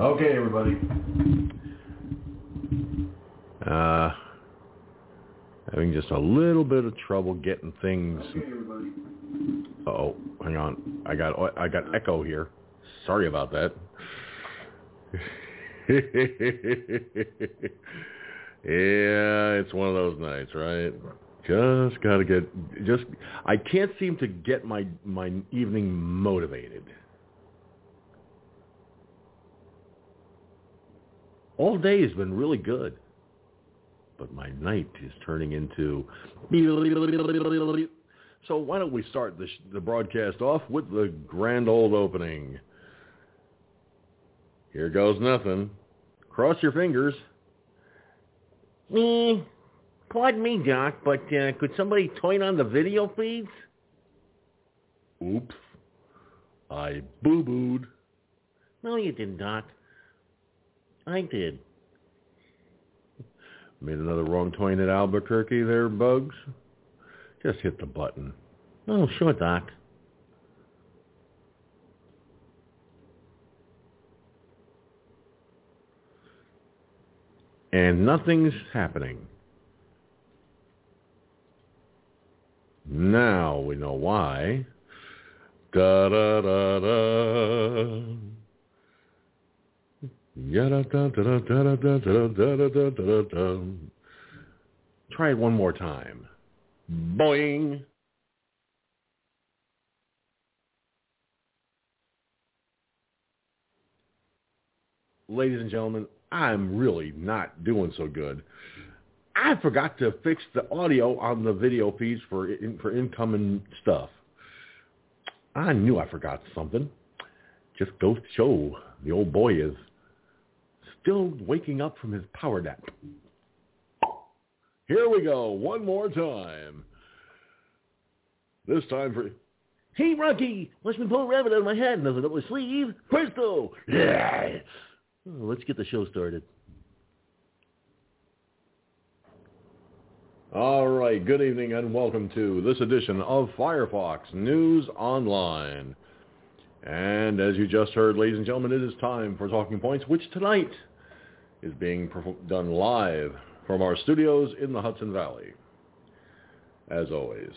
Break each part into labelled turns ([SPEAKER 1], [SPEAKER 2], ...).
[SPEAKER 1] Okay, everybody. Uh, having just a little bit of trouble getting things.
[SPEAKER 2] Okay.
[SPEAKER 1] Oh, hang on. I got I got echo here. Sorry about that. yeah, it's one of those nights, right? Just gotta get just. I can't seem to get my my evening motivated. All day has been really good, but my night is turning into. So why don't we start the, the broadcast off with the grand old opening? Here goes nothing. Cross your fingers.
[SPEAKER 3] Me, pardon me, Doc, but uh, could somebody turn on the video feeds?
[SPEAKER 1] Oops. I boo-booed.
[SPEAKER 3] No, you didn't, Doc. I did.
[SPEAKER 1] Made another wrong turn at Albuquerque there, Bugs? Just hit the button.
[SPEAKER 3] Oh, sure, Doc.
[SPEAKER 1] And nothing's happening. Now we know why. Da da da da. Try it one more time. Boing. Ladies and gentlemen, I'm really not doing so good. I forgot to fix the audio on the video feeds for in, for incoming stuff. I knew I forgot something. Just to show the old boy is still waking up from his power nap. Here we go, one more time. This time for
[SPEAKER 3] Hey, Rocky, watch me pull a rabbit out of my hat and nothing up my sleeve. Presto! Yeah. Oh, let's get the show started.
[SPEAKER 1] All right, good evening and welcome to this edition of Firefox News Online. And as you just heard, ladies and gentlemen, it is time for Talking Points, which tonight is being done live from our studios in the Hudson Valley. As always.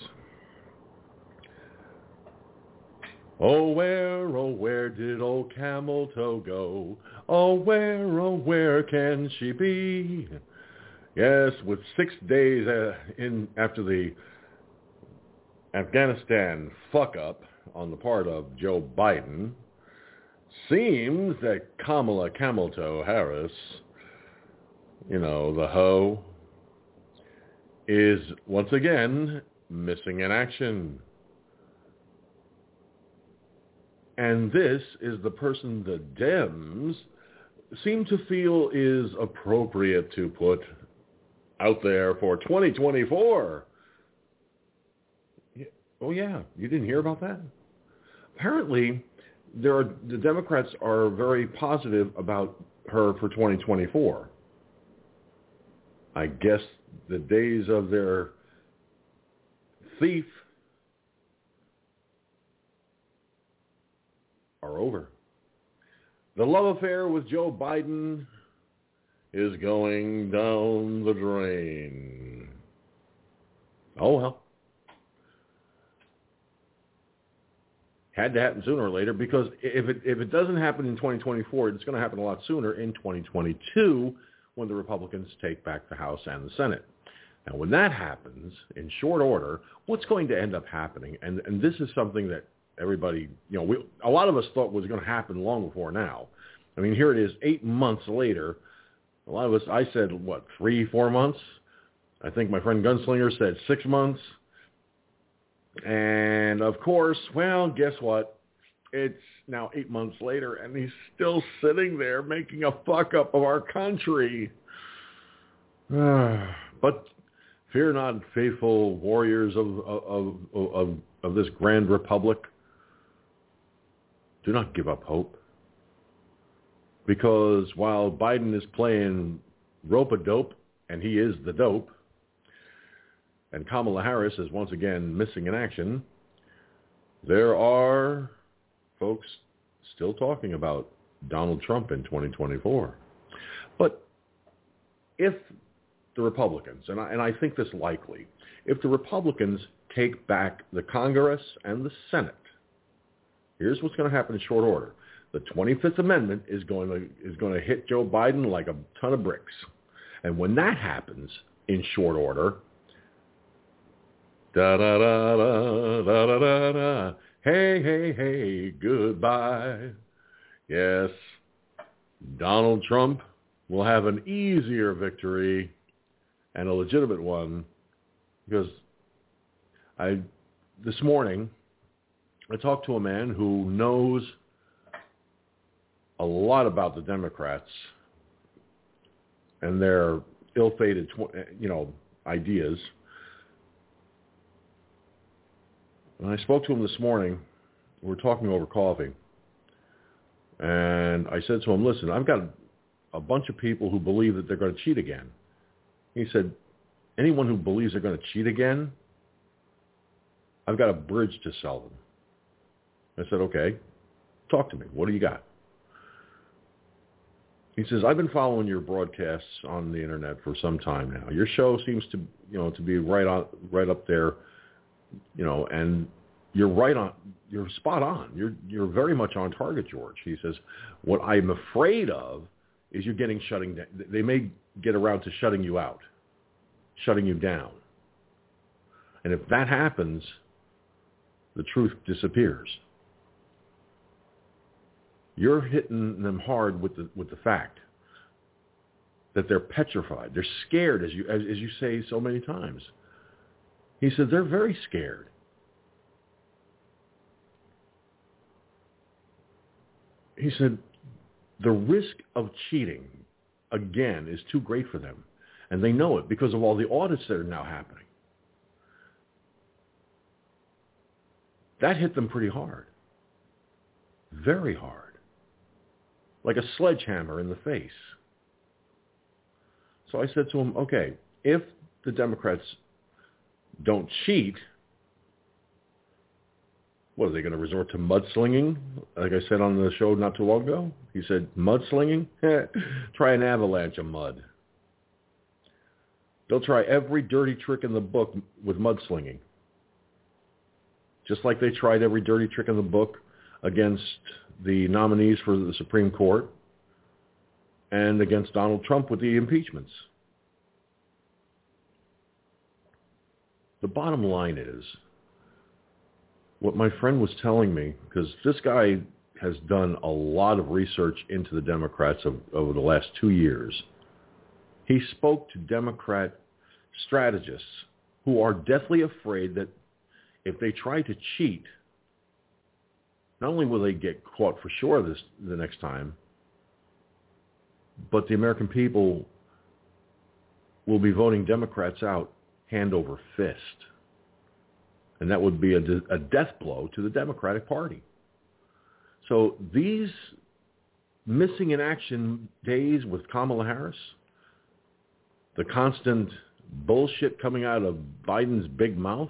[SPEAKER 1] Oh, where, oh, where did old Camel Toe go? Oh, where, oh, where can she be? Yes, with six days uh, in after the Afghanistan fuck-up on the part of Joe Biden, seems that Kamala Cameltoe Harris, you know, the hoe, is once again missing in action. And this is the person the Dems seem to feel is appropriate to put out there for 2024. Oh yeah, you didn't hear about that? Apparently, there are the Democrats are very positive about her for 2024. I guess the days of their thief are over. The love affair with Joe Biden is going down the drain. Oh well. Had to happen sooner or later because if it if it doesn't happen in 2024, it's going to happen a lot sooner in 2022 when the Republicans take back the House and the Senate. Now, when that happens in short order, what's going to end up happening? And and this is something that everybody, you know, we, a lot of us thought was going to happen long before now. I mean, here it is, eight months later. A lot of us, I said, what, three, four months? I think my friend Gunslinger said six months. And of course, well, guess what? It's now eight months later, and he's still sitting there making a fuck up of our country. but fear not, faithful warriors of of, of of this grand republic. Do not give up hope. Because while Biden is playing rope-a-dope, and he is the dope, and Kamala Harris is once again missing in action, there are folks still talking about Donald Trump in 2024. But if the Republicans, and I, and I think this likely, if the Republicans take back the Congress and the Senate, here's what's going to happen in short order. The 25th Amendment is going to, is going to hit Joe Biden like a ton of bricks. And when that happens in short order, da da da da da da da hey hey hey, goodbye. Yes, Donald Trump will have an easier victory and a legitimate one because I this morning I talked to a man who knows a lot about the Democrats and their ill-fated, you know, ideas. And I spoke to him this morning. We were talking over coffee. And I said to him, listen, I've got a bunch of people who believe that they're going to cheat again. He said, anyone who believes they're going to cheat again, I've got a bridge to sell them. I said, okay, talk to me. What do you got? He says, I've been following your broadcasts on the internet for some time now. Your show seems to, you know, to be right on, right up there, you know, and you're right on, you're spot on. You're, you're very much on target, George. He says, what I'm afraid of is you're getting shutting down. They may get around to shutting you out, shutting you down. And if that happens, the truth disappears you're hitting them hard with the with the fact that they're petrified. They're scared, as you as, as you say so many times. He said they're very scared. He said the risk of cheating again is too great for them, and they know it because of all the audits that are now happening. That hit them pretty hard. Very hard like a sledgehammer in the face. So I said to him, okay, if the Democrats don't cheat, what are they going to resort to mudslinging? Like I said on the show not too long ago, he said mudslinging. try an avalanche of mud. They'll try every dirty trick in the book with mudslinging, just like they tried every dirty trick in the book against the nominees for the Supreme Court and against Donald Trump with the impeachments. The bottom line is what my friend was telling me, because this guy has done a lot of research into the Democrats of, over the last two years. He spoke to Democrat strategists who are deathly afraid that if they try to cheat not only will they get caught for sure this the next time, but the American people will be voting Democrats out hand over fist. And that would be a, a death blow to the Democratic Party. So these missing in action days with Kamala Harris, the constant bullshit coming out of Biden's big mouth,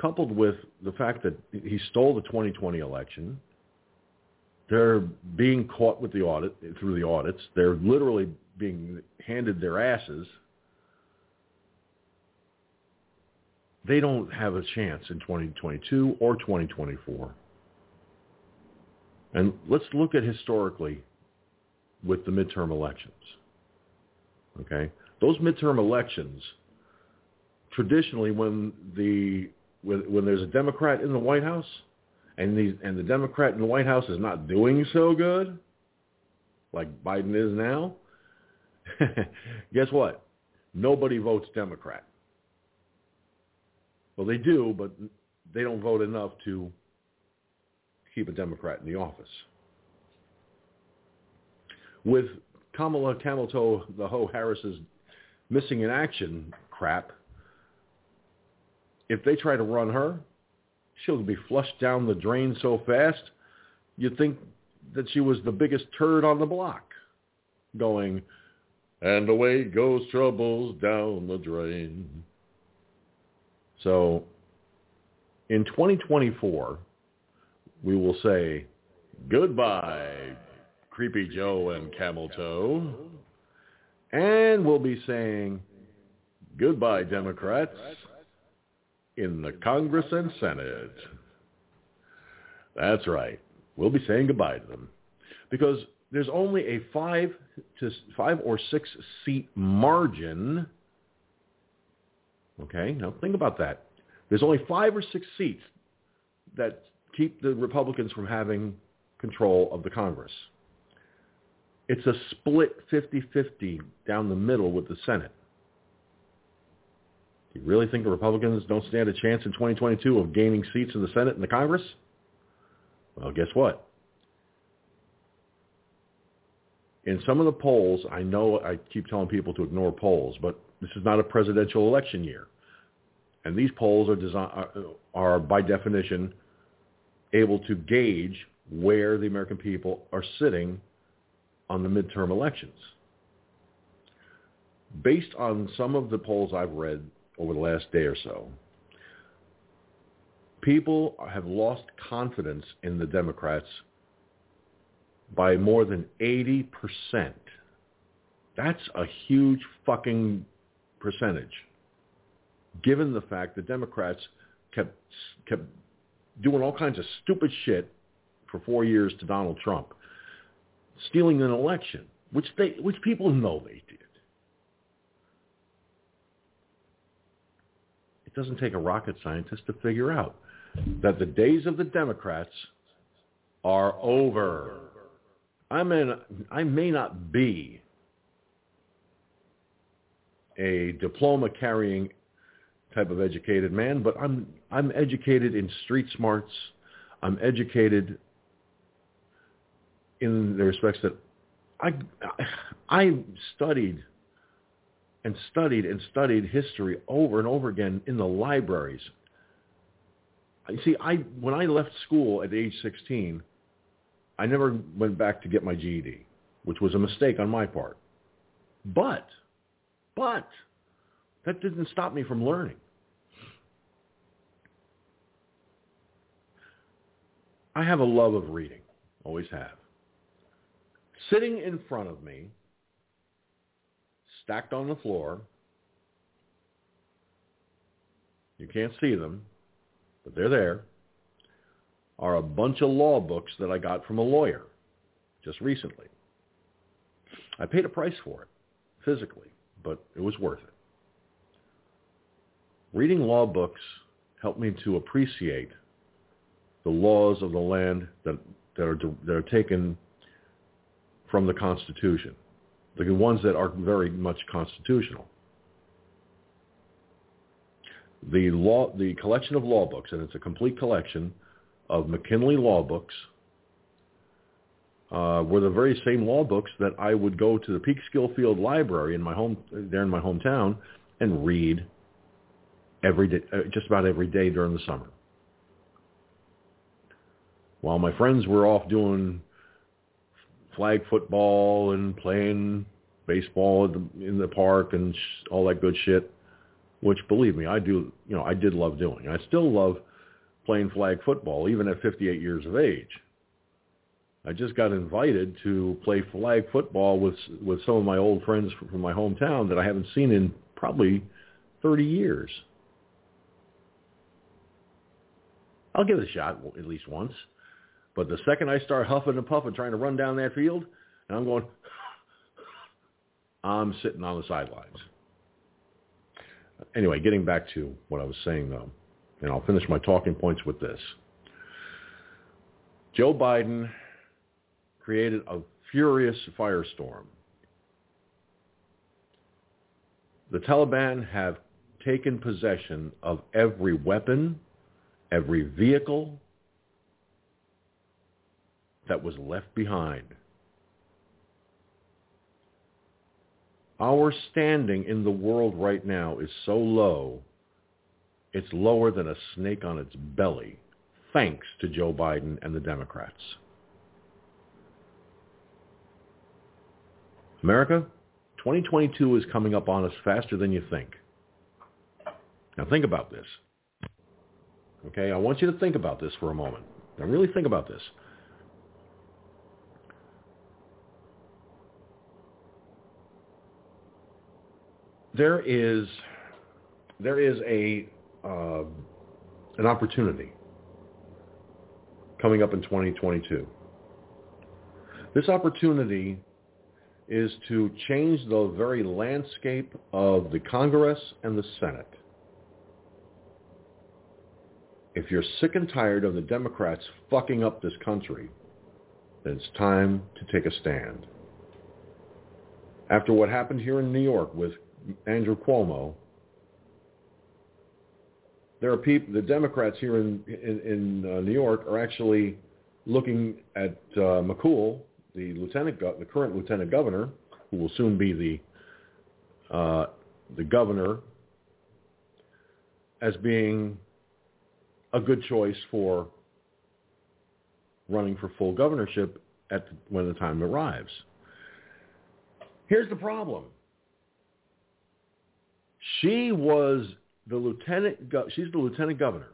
[SPEAKER 1] coupled with the fact that he stole the 2020 election. They're being caught with the audit through the audits. They're literally being handed their asses. They don't have a chance in 2022 or 2024. And let's look at historically with the midterm elections. Okay? Those midterm elections, traditionally when the when, when there's a Democrat in the White House and the, and the Democrat in the White House is not doing so good, like Biden is now, guess what? Nobody votes Democrat. Well, they do, but they don't vote enough to keep a Democrat in the office. With Kamala Camel Toe, the Ho Harris's missing in action crap, if they try to run her, she'll be flushed down the drain so fast, you'd think that she was the biggest turd on the block, going, and away goes troubles down the drain. So in 2024, we will say goodbye, Creepy Joe and Camel Toe. And we'll be saying goodbye, Democrats, in the Congress and Senate. That's right. We'll be saying goodbye to them because there's only a five to five or six seat margin. Okay, now think about that. There's only five or six seats that keep the Republicans from having control of the Congress. It's a split 50-50 down the middle with the Senate. Do you really think the Republicans don't stand a chance in 2022 of gaining seats in the Senate and the Congress? Well, guess what? In some of the polls, I know I keep telling people to ignore polls, but this is not a presidential election year. And these polls are, design, are, uh, are by definition able to gauge where the American people are sitting on the midterm elections. Based on some of the polls I've read over the last day or so, people have lost confidence in the Democrats by more than 80%. That's a huge fucking percentage, given the fact that Democrats kept kept doing all kinds of stupid shit for four years to Donald Trump, stealing an election, which they which people know they did. It doesn't take a rocket scientist to figure out that the days of the Democrats are over. I mean, I may not be a diploma carrying type of educated man, but I'm I'm educated in street smarts. I'm educated in the respects that I I studied and studied and studied history over and over again in the libraries. You see, I when I left school at age 16, I never went back to get my GED, which was a mistake on my part. But, but that didn't stop me from learning. I have a love of reading, always have. Sitting in front of me, stacked on the floor, you can't see them, but they're there, are a bunch of law books that I got from a lawyer just recently. I paid a price for it, physically, but it was worth it. Reading law books helped me to appreciate the laws of the land that, that, are, that are taken from the Constitution, the ones that are very much constitutional. The law, the collection of law books, and it's a complete collection of McKinney law books, uh, were the very same law books that I would go to the Peekskill Field Library in my home, there in my hometown, and read every day, uh, just about every day during the summer. While my friends were off doing flag football and playing baseball in the, park and all that good shit, which believe me, I do, you know, I did love doing. I still love playing flag football, even at 58 years of age. I just got invited to play flag football with with some of my old friends from my hometown that I haven't seen in probably 30 years. I'll give it a shot at least once. But the second I start huffing and puffing trying to run down that field, and I'm going, I'm sitting on the sidelines. Anyway, getting back to what I was saying though, and I'll finish my talking points with this. Joe Biden created a furious firestorm. The Taliban have taken possession of every weapon, every vehicle, that was left behind. Our standing in the world right now is so low, it's lower than a snake on its belly, thanks to Joe Biden and the Democrats. America, 2022 is coming up on us faster than you think. Now think about this. Okay, I want you to think about this for a moment. Now really think about this. There is there is a uh, an opportunity coming up in 2022. This opportunity is to change the very landscape of the Congress and the Senate. If you're sick and tired of the Democrats fucking up this country, then it's time to take a stand. After what happened here in New York with Andrew Cuomo, there are people, the Democrats here in in, in uh, New York are actually looking at uh, McCool, the lieutenant, the current lieutenant governor, who will soon be the uh, the governor, as being a good choice for running for full governorship at the, when the time arrives. Here's the problem. She was the lieutenant. She's the lieutenant governor.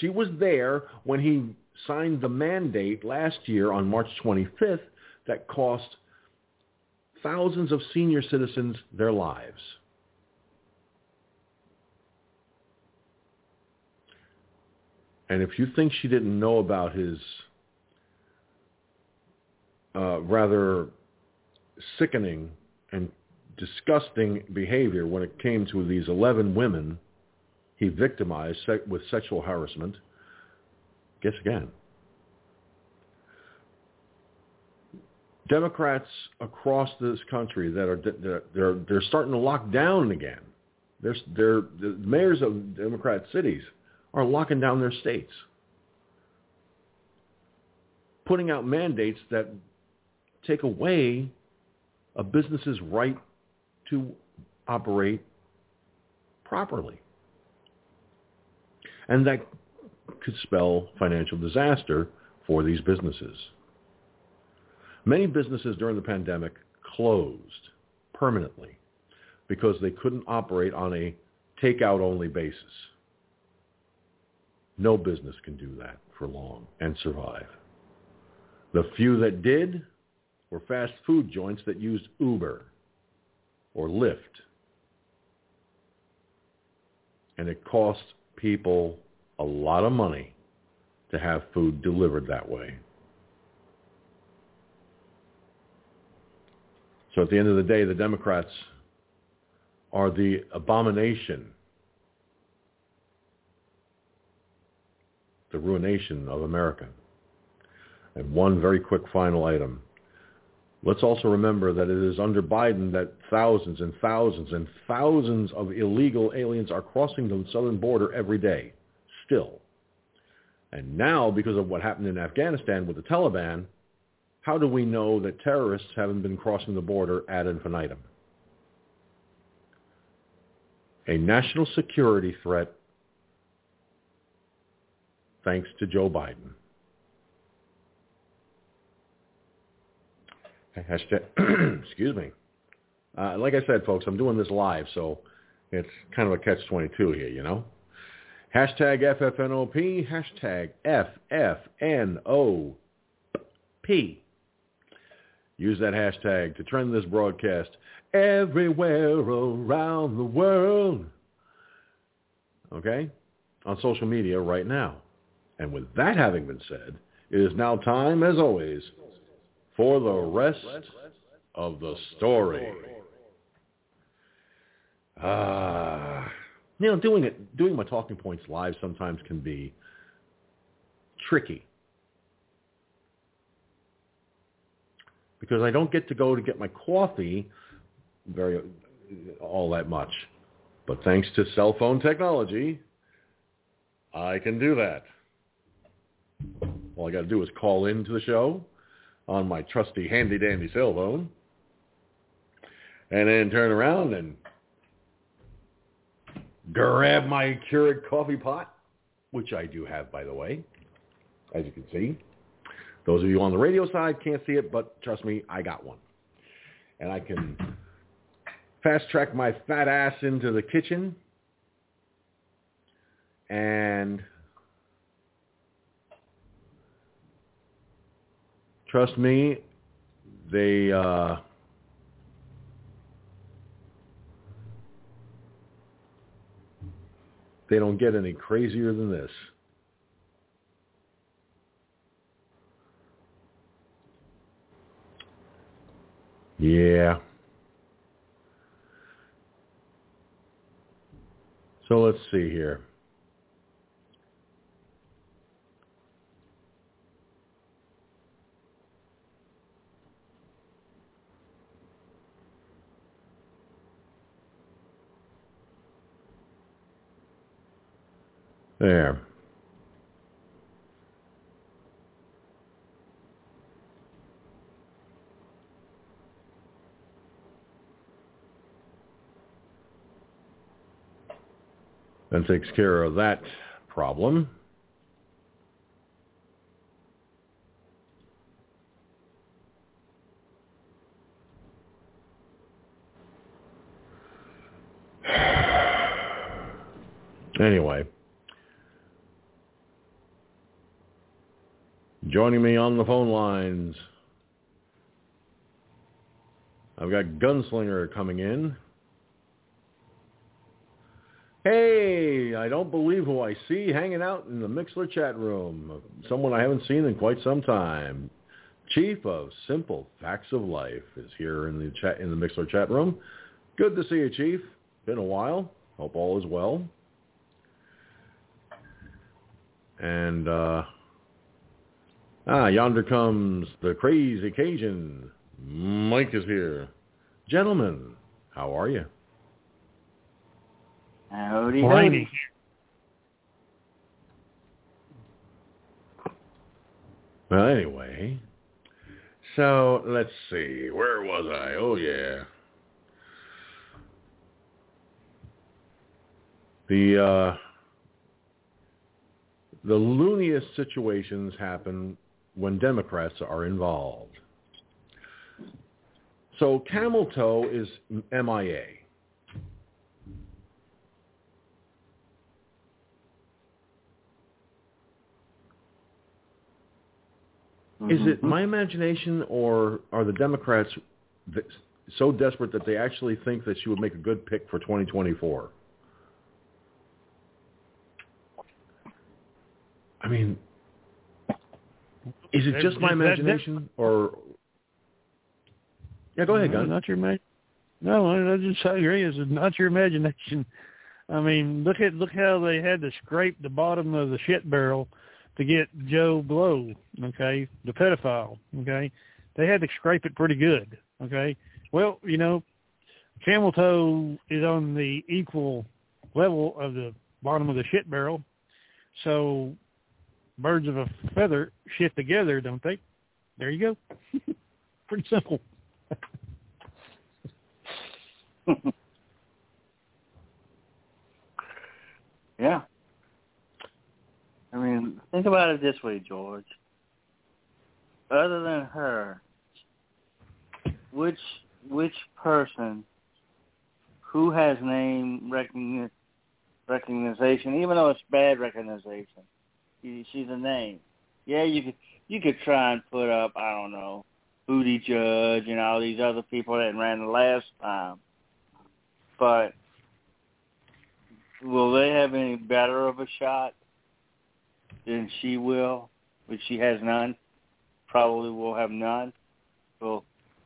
[SPEAKER 1] She was there when he signed the mandate last year on March 25th that cost thousands of senior citizens their lives. And if you think she didn't know about his uh, rather sickening and disgusting behavior when it came to these 11 women he victimized with sexual harassment, guess again. Democrats across this country that are they're they're starting to lock down again. They're, they're, the mayors of Democrat cities are locking down their states, putting out mandates that take away a business's right to operate properly. And that could spell financial disaster for these businesses. Many businesses during the pandemic closed permanently because they couldn't operate on a takeout only basis. No business can do that for long and survive. The few that did were fast food joints that used Uber or Lyft. And it cost people a lot of money to have food delivered that way. So at the end of the day, the Democrats are the abomination, the ruination of America. And one very quick final item. Let's also remember that it is under Biden that thousands and thousands and thousands of illegal aliens are crossing the southern border every day, still. And now, because of what happened in Afghanistan with the Taliban, how do we know that terrorists haven't been crossing the border ad infinitum? A national security threat thanks to Joe Biden. Hashtag, excuse me. Uh, like I said, folks, I'm doing this live, so it's kind of a catch-22 here, you know? Hashtag FFNOP, hashtag FFNOP. Use that hashtag to trend this broadcast everywhere around the world. Okay? On social media right now. And with that having been said, it is now time, as always, for the rest of the story. Ah, uh, you know, doing it, doing my talking points live sometimes can be tricky because I don't get to go to get my coffee very all that much. But thanks to cell phone technology, I can do that. All I got to do is call into the show on my trusty handy dandy cell phone and then turn around and grab my Keurig coffee pot, which I do have, by the way, as you can see. Those of you on the radio side can't see it, but trust me, I got one. And I can fast track my fat ass into the kitchen and trust me, they uh, they don't get any crazier than this. Yeah. So let's see here. There. That takes care of that problem. Anyway, joining me on the phone lines, I've got Gunslinger coming in. Hey, I don't believe who I see hanging out in the Mixlr chat room. Someone I haven't seen in quite some time. Chief of Simple Facts of Life is here in the chat in the Mixlr chat room. Good to see you, Chief. Been a while. Hope all is well. And uh ah, yonder comes the crazy Cajun. Mike is here. Gentlemen, how are you?
[SPEAKER 2] Howdy,
[SPEAKER 4] Whiny.
[SPEAKER 1] Well, anyway, so let's see. Where was I? Oh, yeah. The uh, the looniest situations happen when Democrats are involved. So Camel Toe is MIA. Is it
[SPEAKER 2] Mhm.
[SPEAKER 1] my imagination, or are the Democrats so desperate that they actually think that she would make a good pick for 2024? I mean, is it just my imagination, or yeah? Go ahead,
[SPEAKER 4] No, Not your imag- No, I I just I agree. It's not your imagination. I mean, look at look how they had to scrape the bottom of the shit barrel to get Joe Blow. Okay, the pedophile. Okay, they had to scrape it pretty good. Okay, well, you know, Camel Toe is on the equal level of the bottom of the shit barrel, so birds of a feather shift together, don't they? There you go. pretty simple.
[SPEAKER 2] yeah. I mean, think about it this way, George. Other than her, which which person who has name recogni- recognition, even though it's bad recognition, she's a name. Yeah, you could you could try and put up I don't know, Booty Judge and all these other people that ran the last time, but will they have any better of a shot than she will? Which she has none. Probably will have none. So,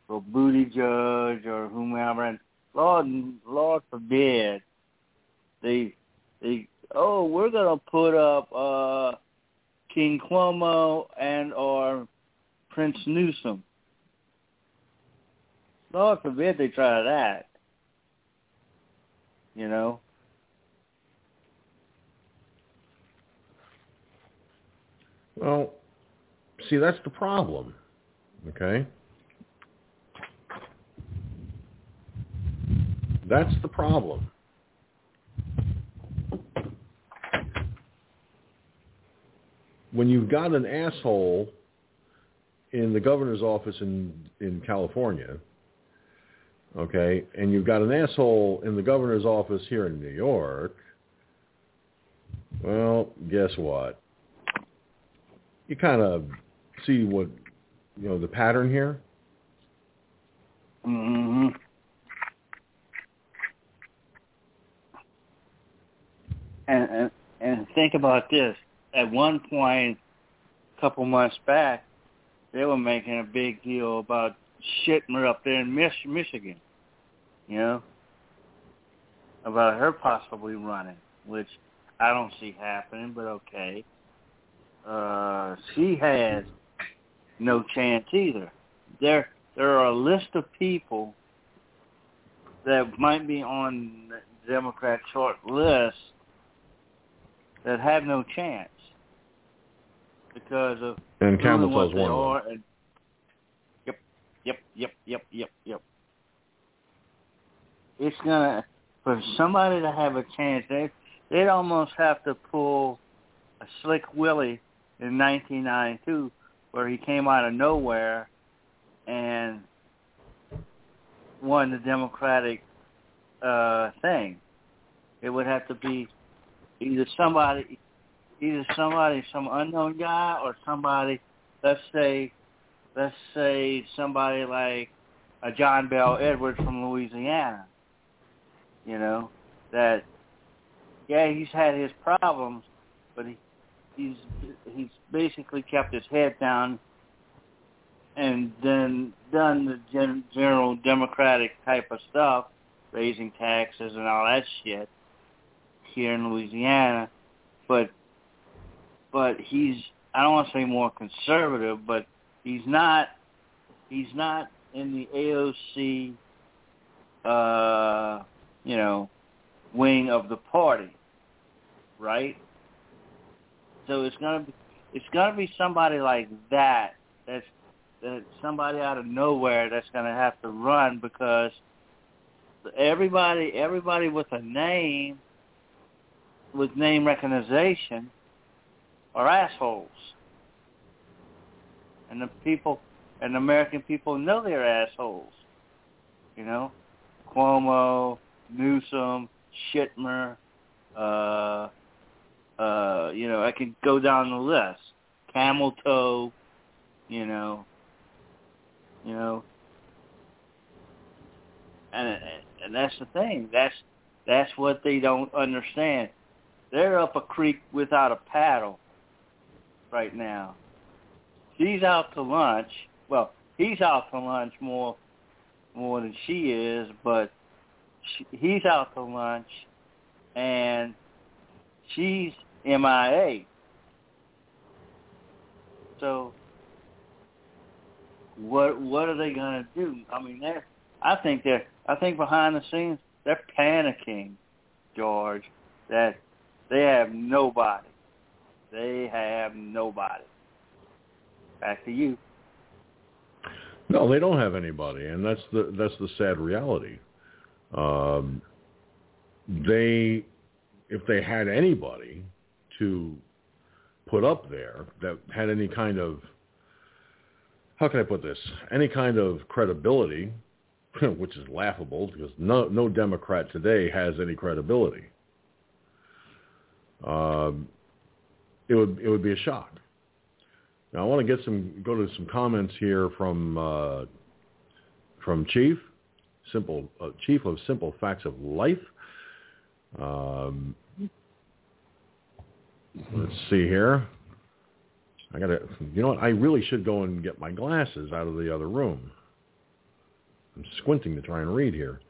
[SPEAKER 2] so Booty Judge or whomever, and Lord, Lord forbid, they, they, oh, we're gonna put up uh King Cuomo and or Prince Newsom. Lord forbid they try that. You know.
[SPEAKER 1] Well, see, that's the problem. Okay? That's the problem. When you've got an asshole in the governor's office in in California, okay, and you've got an asshole in the governor's office here in New York, well, guess what? you kind of see what you know the pattern here.
[SPEAKER 2] Mm-hmm. And And, think about this. At one point, a couple months back, they were making a big deal about Schumer up there in Mich- Michigan. You know, about her possibly running, which I don't see happening, but okay. Uh, she has no chance either. There, there are a list of people that might be on the Democrat short list that have no chance because of
[SPEAKER 1] And Camel
[SPEAKER 2] what they
[SPEAKER 1] one
[SPEAKER 2] are. And, yep, yep, yep, yep, yep, yep. It's gonna for somebody to have a chance. They they'd almost have to pull a Slick Willie in 1992, where he came out of nowhere and won the Democratic uh thing. It would have to be either somebody either somebody some unknown guy or somebody let's say let's say somebody like a John Bell Edwards from Louisiana. You know, that yeah, he's had his problems, but he he's he's basically kept his head down and then done the gen, general democratic type of stuff, raising taxes and all that shit here in Louisiana, but but he's I don't want to say more conservative, but he's not he's not in the AOC uh you know wing of the party, right? So it's gonna be it's gonna be somebody like that that's that somebody out of nowhere that's gonna have to run because everybody everybody with a name with name recognition are assholes. And the people and the American people know they're assholes. You know? Cuomo, Newsom, Schittmer, uh uh, you know, I could go down the list. Camel toe, you know, you know, and and that's the thing. That's that's what they don't understand. They're up a creek without a paddle right now. She's out to lunch. Well, he's out to lunch more more than she is, but she, he's out to lunch, and she's MIA. So what what are they gonna do? I mean, they're I think they're I think behind the scenes they're panicking, George, that they have nobody. They have nobody. Back to you.
[SPEAKER 1] No, they don't have anybody, and that's the that's the sad reality. Um, they, if they had anybody to put up there that had any kind of, how can I put this, any kind of credibility, which is laughable because no no Democrat today has any credibility. Um, it would it would be a shock. Now I want to get some go to some comments here from uh, from Chief, simple uh, Chief of Simple Facts of Life. Um, let's see here. I gotta. You know what? I really should go and get my glasses out of the other room. I'm squinting to try and read here.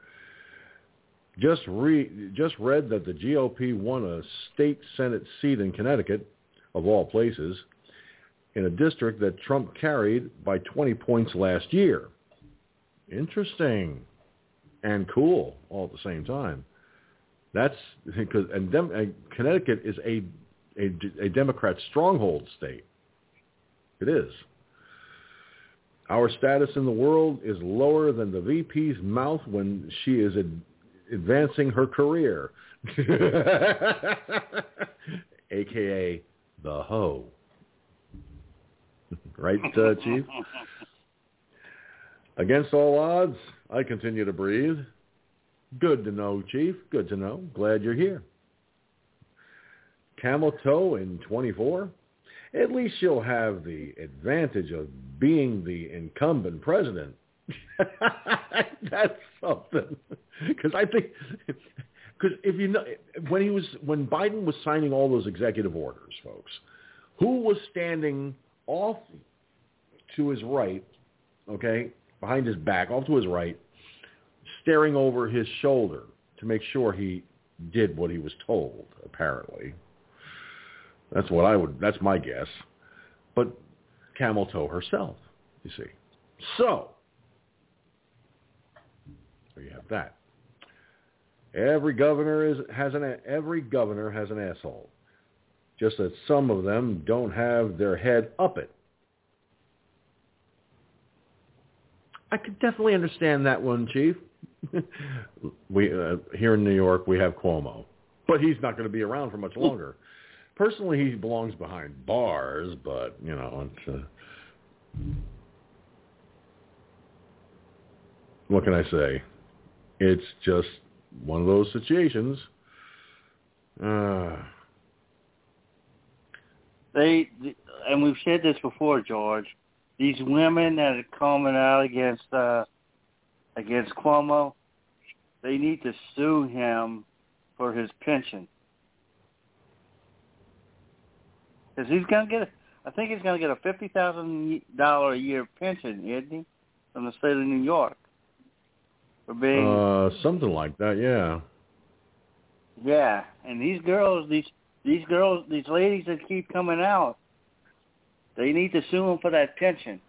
[SPEAKER 1] Just re, just read that the GOP won a state Senate seat in Connecticut, of all places, in a district that Trump carried by 20 points last year. Interesting and cool all at the same time. That's because and, Dem, and Connecticut is a, a a Democrat stronghold state. It is. Our status in the world is lower than the VP's mouth when she is ad- advancing her career, aka the hoe. right, uh, Chief? Against all odds, I continue to breathe. Good to know, Chief. Good to know. Glad you're here. Camel toe in 24. At least you'll have the advantage of being the incumbent president. That's something. Because I think, because if you know when he was when Biden was signing all those executive orders, folks, who was standing off to his right, okay, behind his back, off to his right, staring over his shoulder to make sure he did what he was told. Apparently, that's what I would. That's my guess. But Camel Toe herself, you see. So there you have that. Every governor is has an every governor has an asshole. Just that some of them don't have their head up it. I could definitely understand that one, Chief. we uh, here in New York we have Cuomo, but he's not going to be around for much longer. Personally, he belongs behind bars, but you know, it's, uh, what can I say? It's just one of those situations. Uh,
[SPEAKER 2] they and we've said this before, George. These women that are coming out against uh, against Cuomo, they need to sue him for his pension because he's gonna get. I think he's gonna get a fifty thousand dollar a year pension, isn't he, from the state of New York for being
[SPEAKER 1] uh, something like that. Yeah.
[SPEAKER 2] Yeah, and these girls, these these girls, these ladies that keep coming out, they need to sue him for that pension.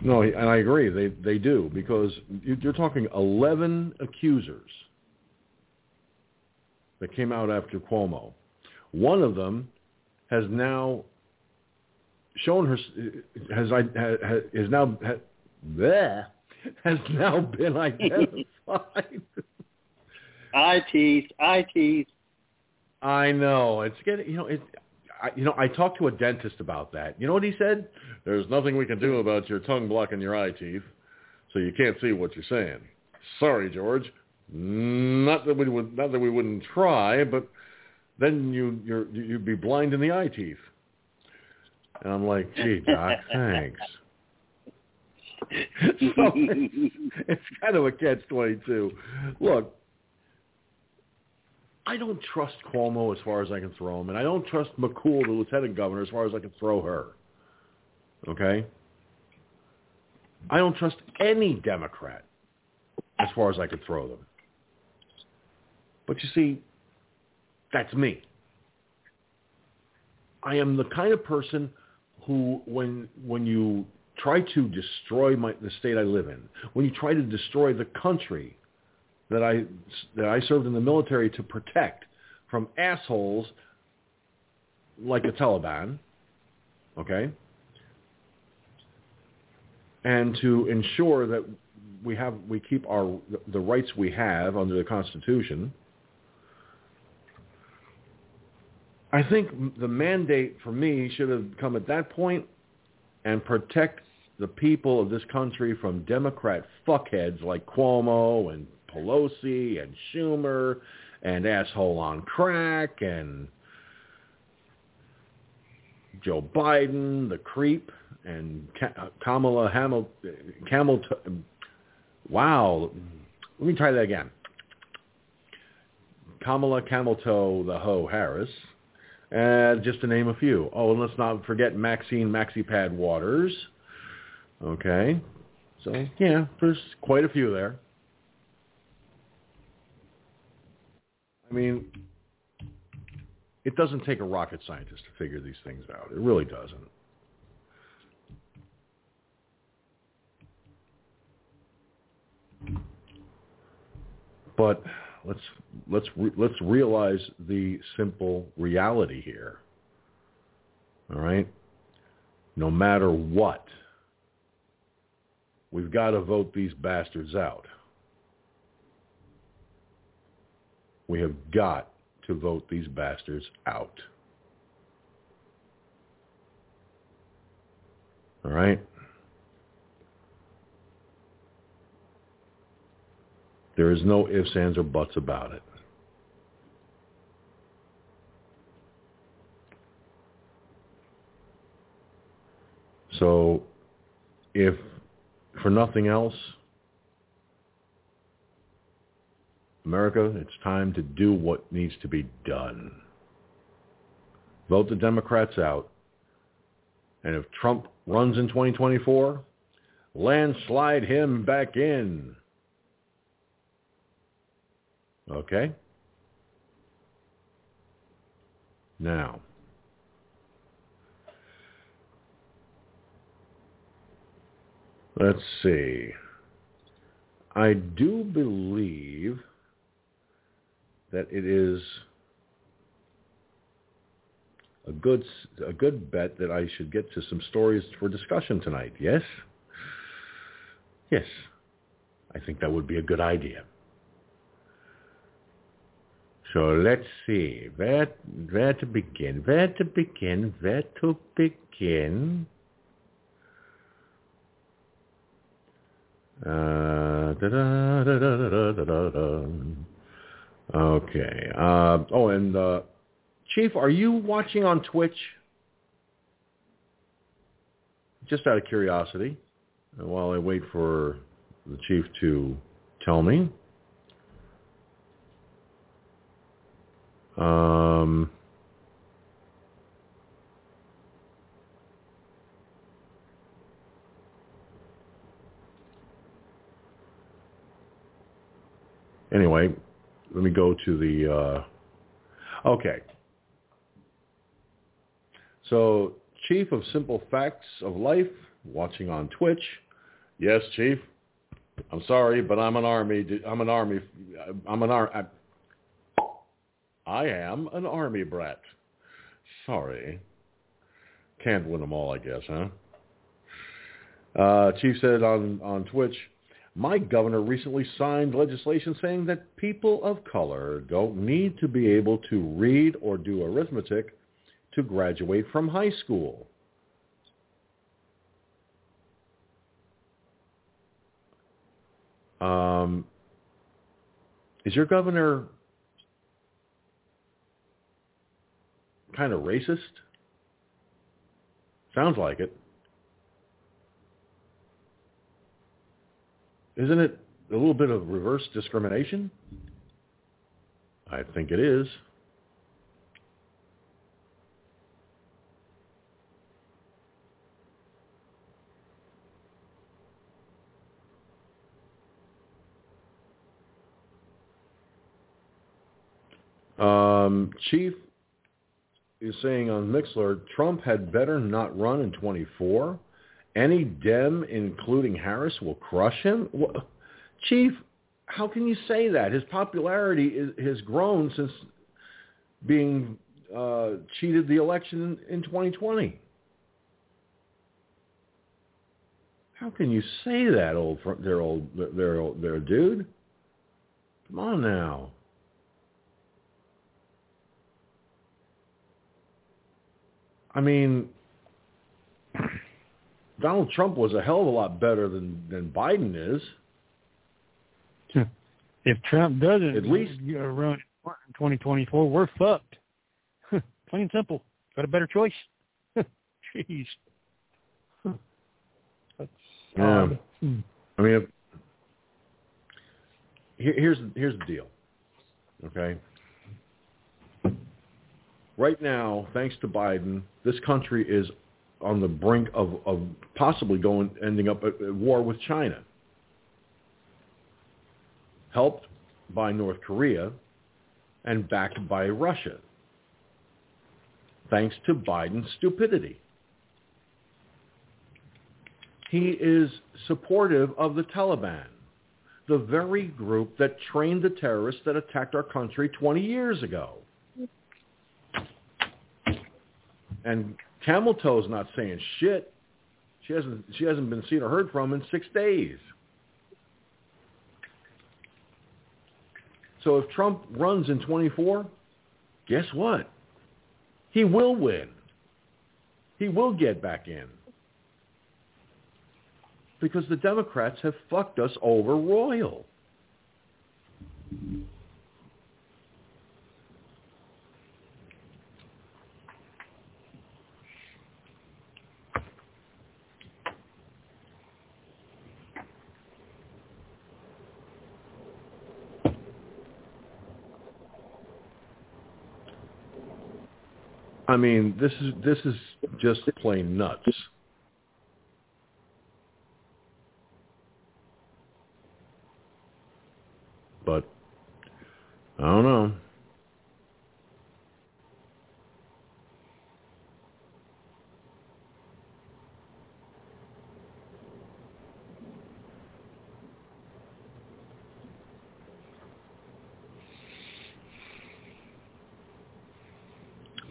[SPEAKER 1] No, and I agree. They they do because you're talking 11 accusers that came out after Cuomo. One of them has now shown her has I has is now bleh, has now been identified.
[SPEAKER 2] I tease, I tease.
[SPEAKER 1] I know it's getting you know it. I, you know, I talked to a dentist about that. You know what he said? There's nothing we can do about your tongue blocking your eye teeth, so you can't see what you're saying. Sorry, George. Not that we would, not that we wouldn't try, but then you you're, you'd be blind in the eye teeth. And I'm like, gee, Doc, thanks. so it's, it's kind of a catch-22. Look, I don't trust Cuomo as far as I can throw him, and I don't trust Hochul, the lieutenant governor, as far as I can throw her. Okay? I don't trust any Democrat as far as I can throw them. But you see, that's me. I am the kind of person who, when when you try to destroy my, the state I live in, when you try to destroy the country that I that I served in the military to protect from assholes like the Taliban, okay, and to ensure that we have we keep our the rights we have under the Constitution. I think the mandate for me should have come at that point and protect the people of this country from Democrat fuckheads like Cuomo and Pelosi and Schumer and asshole on crack and Joe Biden, the creep, and Kamala Hamil. Wow, let me try that again. Kamala Camel Toe, the Hoe Harris, uh, just to name a few. Oh, and let's not forget Maxine MaxiPad Waters. Okay, so yeah, there's quite a few there. I mean, it doesn't take a rocket scientist to figure these things out. It really doesn't. But let's let's re- let's realize the simple reality here. All right? No matter what, we've got to vote these bastards out. We have got to vote these bastards out. All right? There is no ifs, ands, or buts about it. So if for nothing else, America, it's time to do what needs to be done. Vote the Democrats out. And if Trump runs in 2024, landslide him back in. Okay? Now, let's see. I do believe that it is a good a good bet that I should get to some stories for discussion tonight. Yes? Yes. I think that would be a good idea. So let's see. Where where to begin? Where to begin? Where to begin? Okay. Oh, and uh, Chief, are you watching on Twitch? Just out of curiosity, while I wait for the Chief to tell me. Um, anyway, let me go to the, uh, okay. So, Chief of Simple Facts of Life, watching on Twitch. Yes, Chief. I'm sorry, but I'm an army. I'm an army. I'm an army. I am an army brat. Sorry. Can't win them all, I guess, huh? Uh, Chief said on, on Twitch, my governor recently signed legislation saying that people of color don't need to be able to read or do arithmetic to graduate from high school. Um, is your governor kind of racist? Sounds like it. Isn't it a little bit of reverse discrimination? I think it is. Um, Chief is saying on Mixlr, Trump had better not run in 24. Any Dem, including Harris, will crush him. Chief, how can you say that? His popularity is, has grown since being uh, cheated the election in 2020. How can you say that, old, there, old, there, old, there, dude? Come on now. I mean, Donald Trump was a hell of a lot better than than Biden is.
[SPEAKER 4] If Trump doesn't
[SPEAKER 1] at least
[SPEAKER 4] run in 2024, we're fucked. Plain and simple. Got a better choice? Jeez. That's
[SPEAKER 1] yeah.
[SPEAKER 4] Hmm.
[SPEAKER 1] I mean, if, here, here's here's the deal. Okay. Right now, thanks to Biden, this country is on the brink of, of possibly going ending up at, at war with China, helped by North Korea and backed by Russia, thanks to Biden's stupidity. He is supportive of the Taliban, the very group that trained the terrorists that attacked our country 20 years ago. And Camel Toe's not saying shit. She hasn't she hasn't been seen or heard from in six days. So if Trump runs in 24, guess what? He will win. He will get back in. Because the Democrats have fucked us over royal. Mean, this is this is just plain nuts. But I don't know.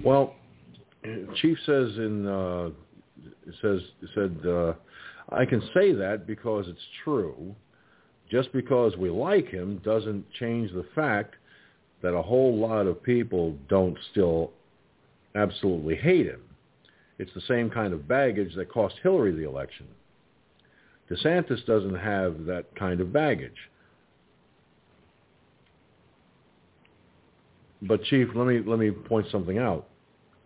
[SPEAKER 1] Well, Chief says in uh, says said uh, I can say that because it's true. Just because we like him doesn't change the fact that a whole lot of people don't still absolutely hate him. It's the same kind of baggage that cost Hillary the election. DeSantis doesn't have that kind of baggage. But Chief, let me let me point something out.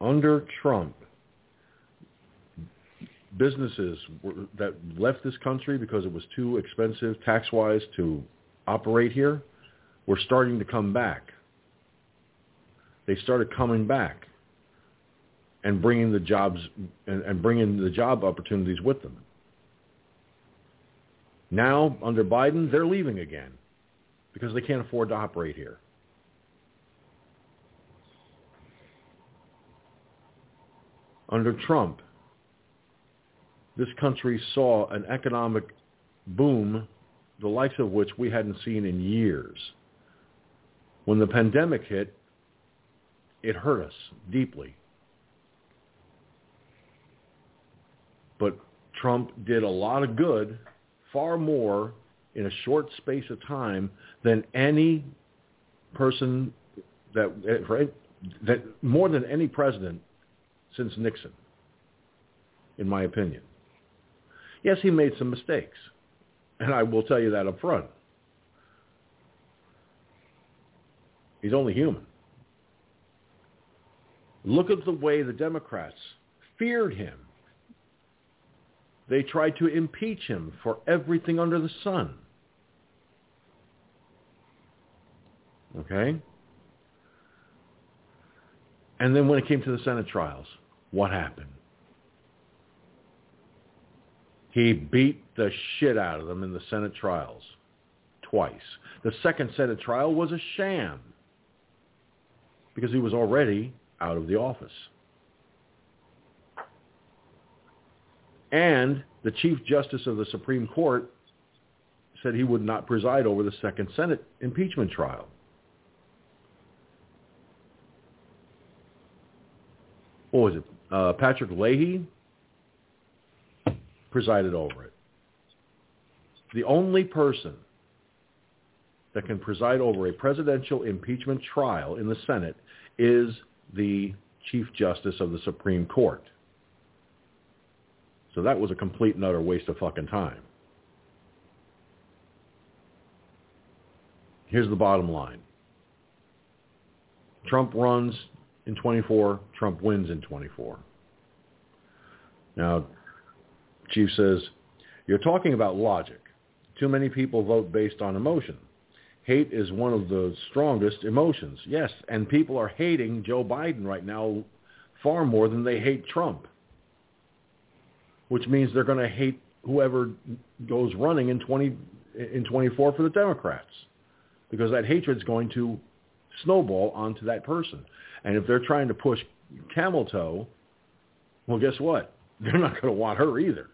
[SPEAKER 1] Under Trump, businesses were, that left this country because it was too expensive tax-wise to operate here were starting to come back. They started coming back and bringing the jobs and, and bringing the job opportunities with them. Now, under Biden, they're leaving again because they can't afford to operate here. Under Trump, this country saw an economic boom, the likes of which we hadn't seen in years. When the pandemic hit, it hurt us deeply. But Trump did a lot of good, far more in a short space of time than any person that, that more than any president since Nixon, in my opinion. Yes, he made some mistakes, and I will tell you that up front. He's only human. Look at the way the Democrats feared him. They tried to impeach him for everything under the sun. Okay? And then when it came to the Senate trials, what happened? He beat the shit out of them in the Senate trials twice. The second Senate trial was a sham because he was already out of the office. And the Chief Justice of the Supreme Court said he would not preside over the second Senate impeachment trial. What was it? Uh, Patrick Leahy presided over it. The only person that can preside over a presidential impeachment trial in the Senate is the Chief Justice of the Supreme Court. So that was a complete and utter waste of fucking time. Here's the bottom line. Trump runs in 24, Trump wins in 24. Now, Chief says, you're talking about logic. Too many people vote based on emotion. Hate is one of the strongest emotions. Yes, and people are hating Joe Biden right now far more than they hate Trump, which means they're going to hate whoever goes running in 20 in 24 for the Democrats because that hatred is going to snowball onto that person. And if they're trying to push camel toe, well, guess what? They're not going to want her either.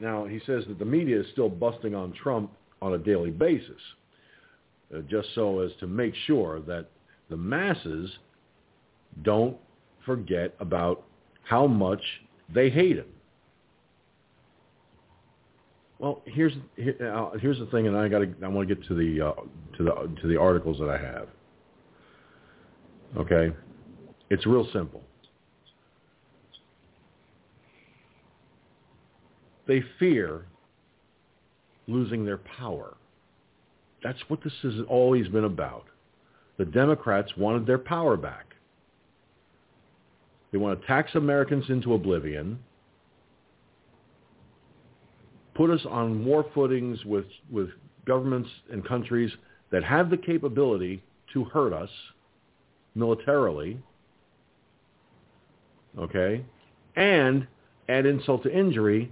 [SPEAKER 1] Now, he says that the media is still busting on Trump on a daily basis, uh, just so as to make sure that the masses don't forget about how much they hate him. Well, here's here, uh, here's the thing, and I got I want to get to the uh, to the to the articles that I have. Okay, it's real simple. They fear losing their power. That's what this has always been about. The Democrats wanted their power back. They want to tax Americans into oblivion put us on war footings with, with governments and countries that have the capability to hurt us militarily, okay, and add insult to injury,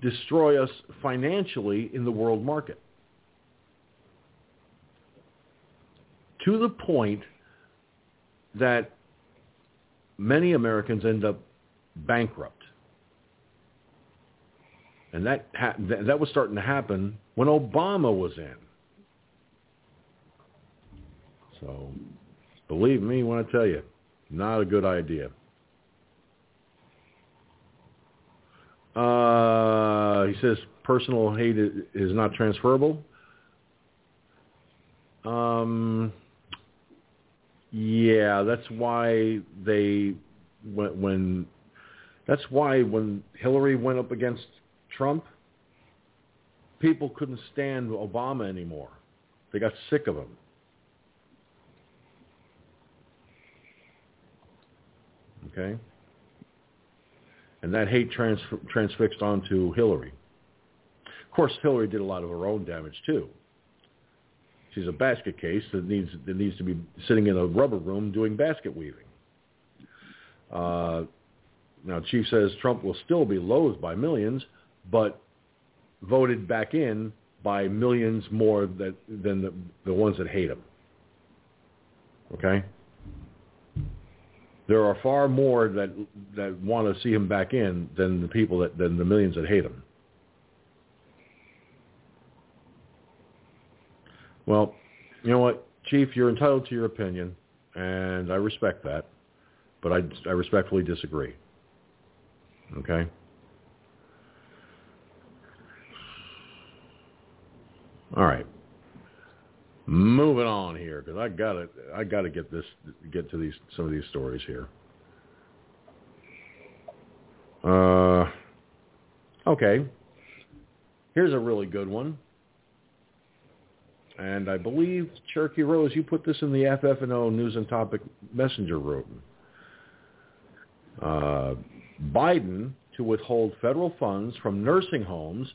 [SPEAKER 1] destroy us financially in the world market. To the point that many Americans end up bankrupt. And that ha- that was starting to happen when Obama was in. So, believe me when I tell you, not a good idea. Uh, he says personal hate is not transferable. Um, yeah, that's why they when, when that's why when Hillary went up against Trump, people couldn't stand Obama anymore. They got sick of him. Okay? And that hate trans- transfixed onto Hillary. Of course, Hillary did a lot of her own damage too. She's a basket case that needs that needs to be sitting in a rubber room doing basket weaving. Uh, now, Chief says Trump will still be loathed by millions, but voted back in by millions more that, than the, the ones that hate him. Okay? There are far more that that want to see him back in than the people that than the millions that hate him. Well, you know what, Chief, you're entitled to your opinion, and I respect that, but I, I respectfully disagree. Okay? All right. Moving on here because I got to I got to get this get to these some of these stories here. Uh, okay. Here's a really good one. And I believe, Cherokee Rose, you put this in the FFNO News and Topic Messenger room. Uh, Biden to withhold federal funds from nursing homes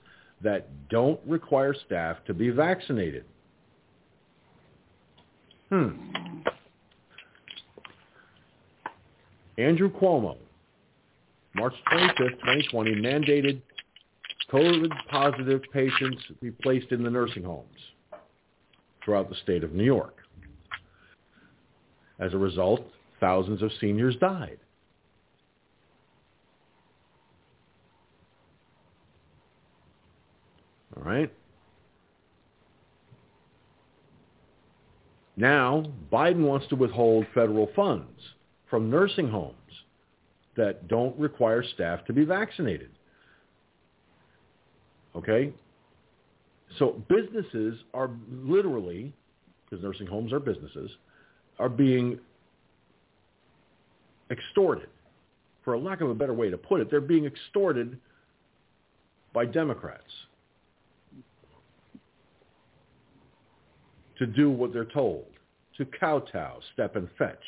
[SPEAKER 1] that don't require staff to be vaccinated. Hmm. Andrew Cuomo, March 25th, 2020, mandated COVID-positive patients be placed in the nursing homes throughout the state of New York. As a result, thousands of seniors died. All right? Now, Biden wants to withhold federal funds from nursing homes that don't require staff to be vaccinated. Okay? So businesses are literally, because nursing homes are businesses, are being extorted. For a lack of a better way to put it, they're being extorted by Democrats to do what they're told, to kowtow, step and fetch.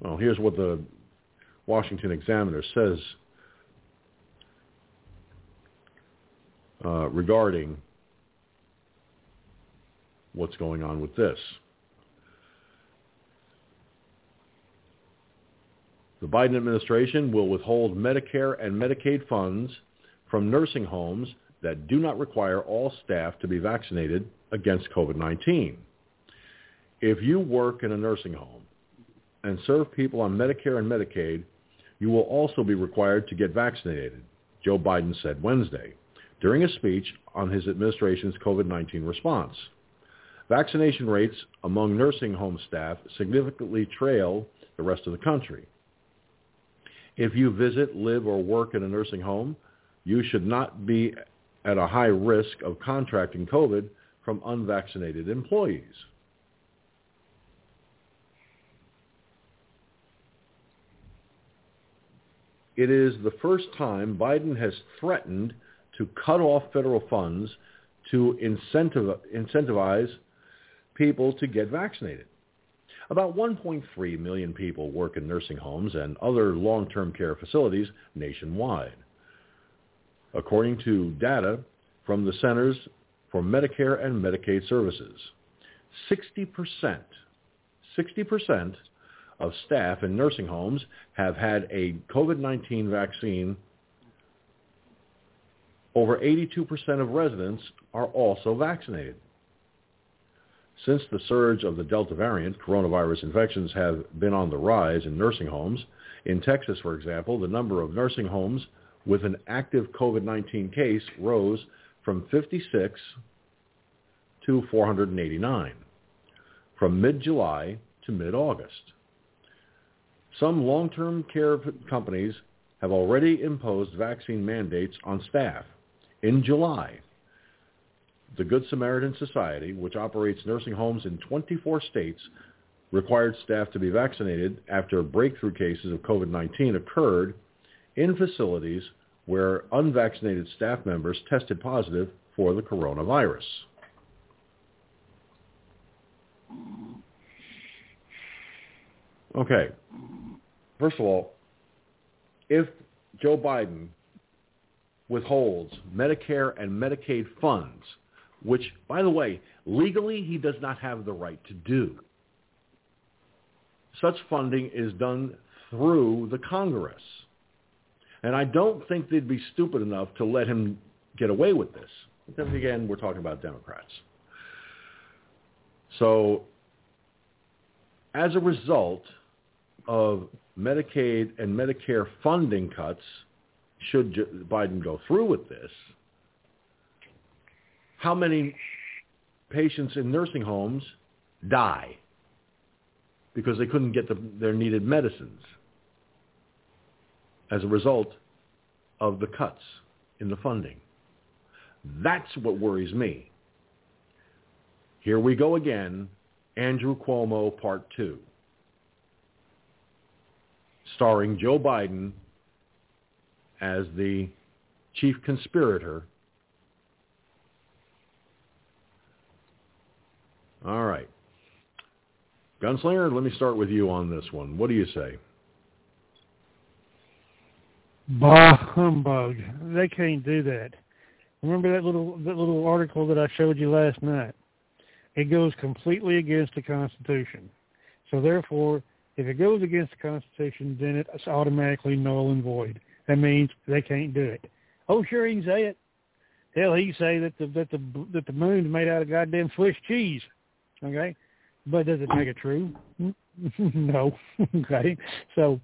[SPEAKER 1] Well, here's what the Washington Examiner says uh, regarding what's going on with this. The Biden administration will withhold Medicare and Medicaid funds from nursing homes that do not require all staff to be vaccinated against COVID-19. If you work in a nursing home and serve people on Medicare and Medicaid, you will also be required to get vaccinated, Joe Biden said Wednesday during a speech on his administration's COVID-19 response. Vaccination rates among nursing home staff significantly trail the rest of the country. If you visit, live, or work in a nursing home, you should not be at a high risk of contracting COVID from unvaccinated employees. It is the first time Biden has threatened to cut off federal funds to incentivize people to get vaccinated. About 1.3 million people work in nursing homes and other long-term care facilities nationwide. according to data from the Centers for Medicare and Medicaid Services. 60%, 60% of staff in nursing homes have had a COVID-19 vaccine. Over 82% of residents are also vaccinated. Since the surge of the Delta variant, coronavirus infections have been on the rise in nursing homes. In Texas, for example, the number of nursing homes with an active COVID-19 case rose from 56 to 489 from mid-July to mid-August. Some long-term care companies have already imposed vaccine mandates on staff. In July, the Good Samaritan Society, which operates nursing homes in 24 states, required staff to be vaccinated after breakthrough cases of COVID-19 occurred in facilities where unvaccinated staff members tested positive for the coronavirus. Okay. First of all, if Joe Biden withholds Medicare and Medicaid funds, which, by the way, legally he does not have the right to do, such funding is done through the Congress. And I don't think they'd be stupid enough to let him get away with this. Then again, we're talking about Democrats. So as a result of Medicaid and Medicare funding cuts, should Biden go through with this, how many patients in nursing homes die because they couldn't get the, their needed medicines as a result of the cuts in the funding. That's what worries me. Here we go again, Andrew Cuomo Part 2, starring Joe Biden as the chief conspirator. All right. Gunslinger, let me start with you on this one. What do you say?
[SPEAKER 4] Bah humbug! They can't do that. Remember that little that little article that I showed you last night? It goes completely against the Constitution. So therefore, if it goes against the Constitution, then it's automatically null and void. That means they can't do it. Oh, sure, he can say it. Hell, he can say that the that the that the moon's made out of goddamn Swiss cheese. Okay, but does it make it true? no. okay, so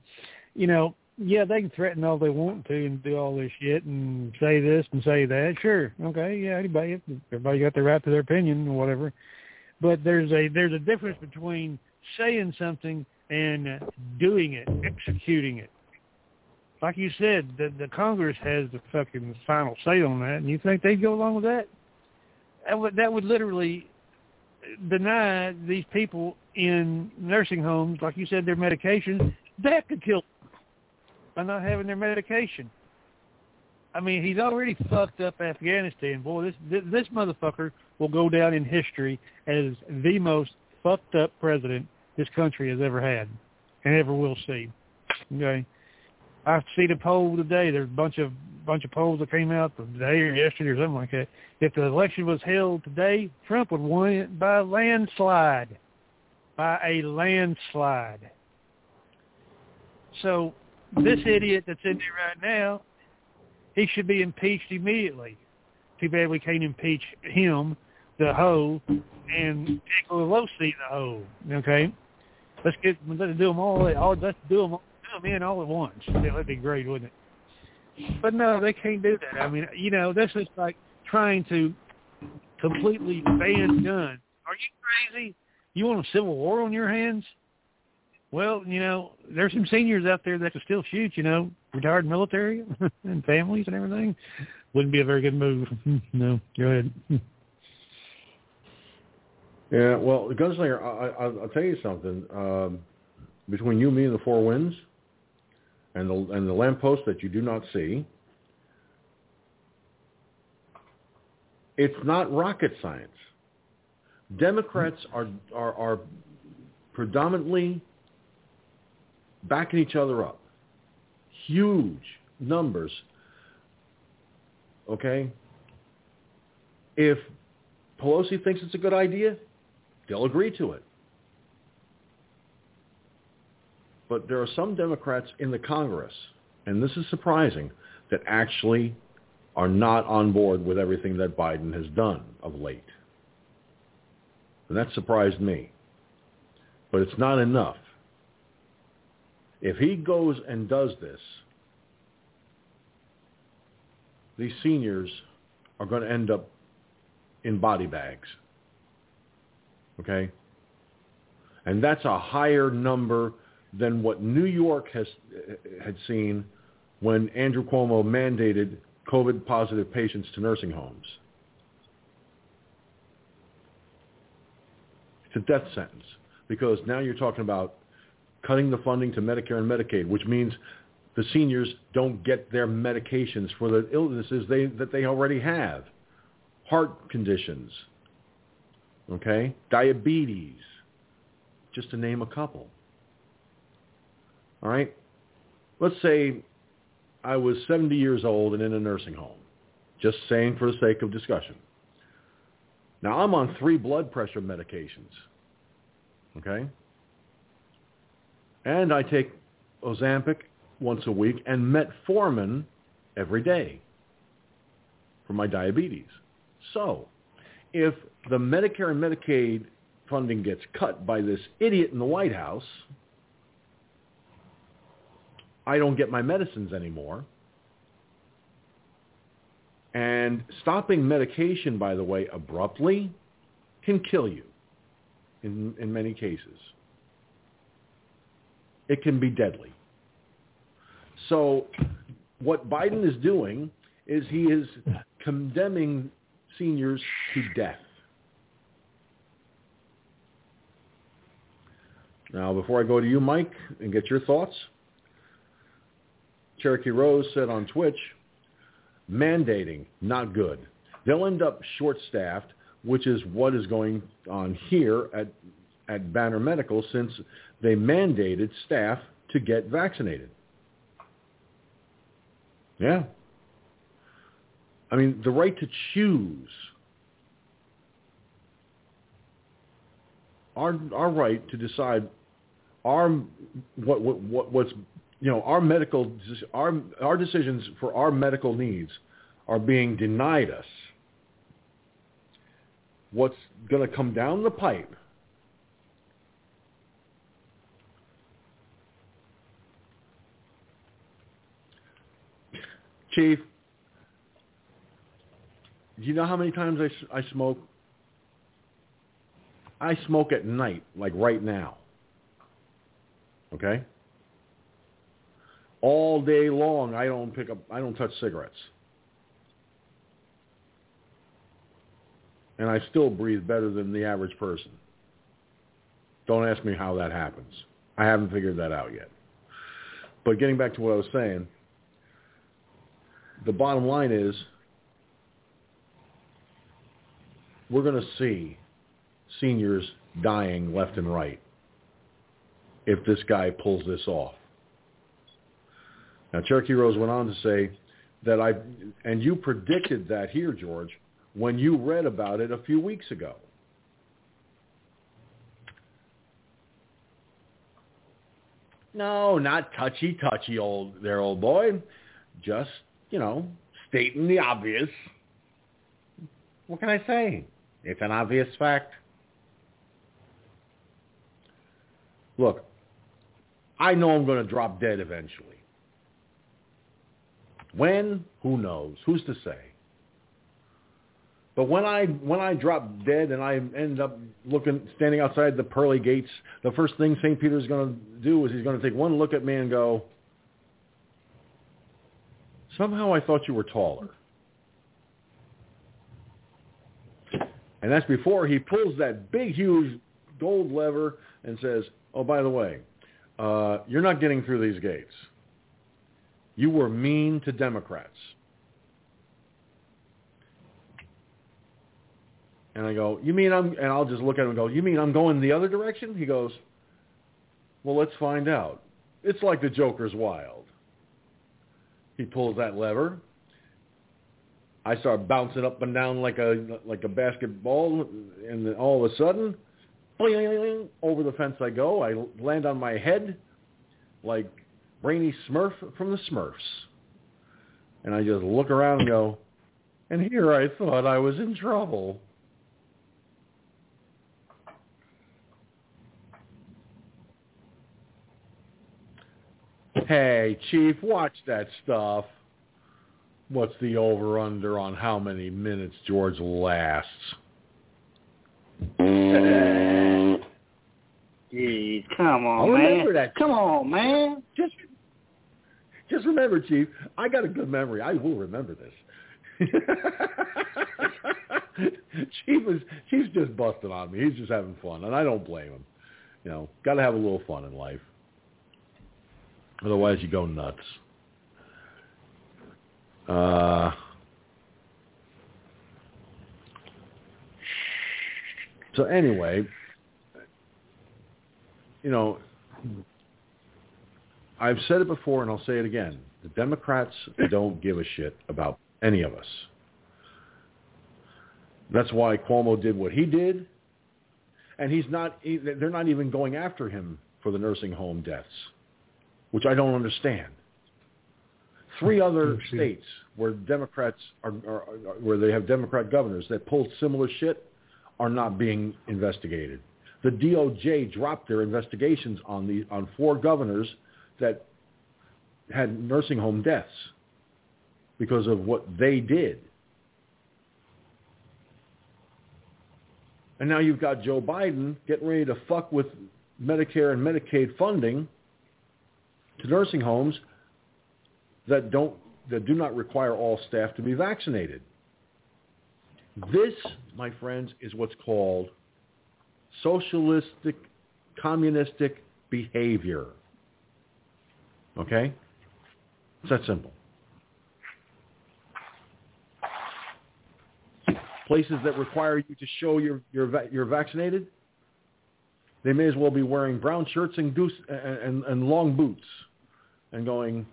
[SPEAKER 4] you know yeah, they can threaten all they want to and do all this shit and say this and say that. Sure, okay, yeah, anybody, everybody got the right to their opinion or whatever. But there's a there's a difference between saying something and doing it, executing it. Like you said, the, the Congress has the fucking final say on that, and you think they'd go along with that? That would that would literally deny these people in nursing homes, like you said, their medication. That could kill by not having their medication. I mean, he's already fucked up Afghanistan. Boy, this this motherfucker will go down in history as the most fucked up president this country has ever had and ever will see. Okay. I see the poll today. There's a bunch of bunch of polls that came out today or yesterday or something like that. If the election was held today, Trump would win by a landslide. By a landslide. So this idiot that's in there right now, he should be impeached immediately. Too bad we can't impeach him, the hoe, and Pelosi, the hoe. Okay, let's get let's do them all. all let's do them, do them in all at once. That'd be great, wouldn't it? But no, they can't do that. I mean, you know, this is like trying to completely ban guns. Are you crazy? You want a civil war on your hands? Well, you know, there's some seniors out there that can still shoot, you know, retired military and families and everything. Wouldn't be a very good move. no, go ahead.
[SPEAKER 1] yeah, well, Gunslinger, I, I, I'll tell you something. Um, between you, me, and the four winds, and the and the lamppost that you do not see, it's not rocket science. Democrats are are, are predominantly backing each other up. Huge numbers okay? If Pelosi thinks it's a good idea, they'll agree to it. But there are some Democrats in the Congress, and this is surprising, that actually are not on board with everything that Biden has done of late. And that surprised me. But it's not enough. If he goes and does this, these seniors are going to end up in body bags. Okay? And that's a higher number than what New York has had seen when Andrew Cuomo mandated COVID positive patients to nursing homes. It's a death sentence because now you're talking about cutting the funding to Medicare and Medicaid, which means the seniors don't get their medications for the illnesses they, that they already have. Heart conditions, okay? Diabetes, just to name a couple. All right? Let's say I was 70 years old and in a nursing home. Just saying for the sake of discussion. Now I'm on three blood pressure medications. Okay? And I take Ozempic once a week and metformin every day for my diabetes. So, if the Medicare and Medicaid funding gets cut by this idiot in the White House, I don't get my medicines anymore. And stopping medication, by the way, abruptly can kill you in, in many cases. It can be deadly. So what Biden is doing is he is condemning seniors to death. Now, before I go to you, Mike, and get your thoughts, Cherokee Rose said on Twitch, mandating, not good. They'll end up short-staffed, which is what is going on here at, at Banner Medical since they mandated staff to get vaccinated. Yeah. I mean, the right to choose. Our our right to decide our what what, what what's you know our medical our our decisions for our medical needs are being denied us. What's going to come down the pipe Chief, do you know how many times I, I smoke? I smoke at night, like right now. Okay? All day long, I don't pick up, I don't touch cigarettes. And I still breathe better than the average person. Don't ask me how that happens. I haven't figured that out yet. But getting back to what I was saying, the bottom line is we're going to see seniors dying left and right if this guy pulls this off. Now, Cherokee Rose went on to say that I, and you predicted that here, George, when you read about it a few weeks ago. No, not touchy, touchy, old there, old boy. Just you know, stating the obvious. What can I say? It's an obvious fact. Look, I know I'm going to drop dead eventually. When? Who knows? Who's to say? But when I when I drop dead and I end up looking standing outside the pearly gates, the first thing St. Peter's going to do is he's going to take one look at me and go, Somehow I thought you were taller. And that's before he pulls that big, huge gold lever and says, oh, by the way, uh, you're not getting through these gates. You were mean to Democrats. And I go, you mean I'm, and I'll just look at him and go, you mean I'm going the other direction? He goes, well, let's find out. It's like the Joker's wild. He pulls that lever. I start bouncing up and down like a like a basketball, and then all of a sudden, over the fence I go. I land on my head like Brainy Smurf from the Smurfs, and I just look around and go, and here I thought I was in trouble. Hey, Chief, watch that stuff. What's the over-under on how many minutes George lasts? Mm.
[SPEAKER 2] Jeez, come on,
[SPEAKER 1] I'll
[SPEAKER 2] man.
[SPEAKER 1] remember that.
[SPEAKER 2] Come on, man.
[SPEAKER 1] Just, just remember, Chief, I got a good memory. I will remember this. Chief is Chief's just busting on me. He's just having fun, and I don't blame him. You know, got to have a little fun in life. Otherwise, you go nuts. Uh, so anyway, you know, I've said it before and I'll say it again. The Democrats don't give a shit about any of us. That's why Cuomo did what he did, and he's not. They're not even going after him for the nursing home deaths, which I don't understand. Three other states where Democrats are, are, are where they have Democrat governors that pulled similar shit are not being investigated. The DOJ dropped their investigations on the on four governors that had nursing home deaths because of what they did. And now you've got Joe Biden getting ready to fuck with Medicare and Medicaid funding nursing homes that don't that do not require all staff to be vaccinated. This, my friends, is what's called socialistic, communistic behavior. Okay? It's that simple. Places that require you to show you're, you're, you're vaccinated, they may as well be wearing brown shirts and, goose, and, and, and long boots and going,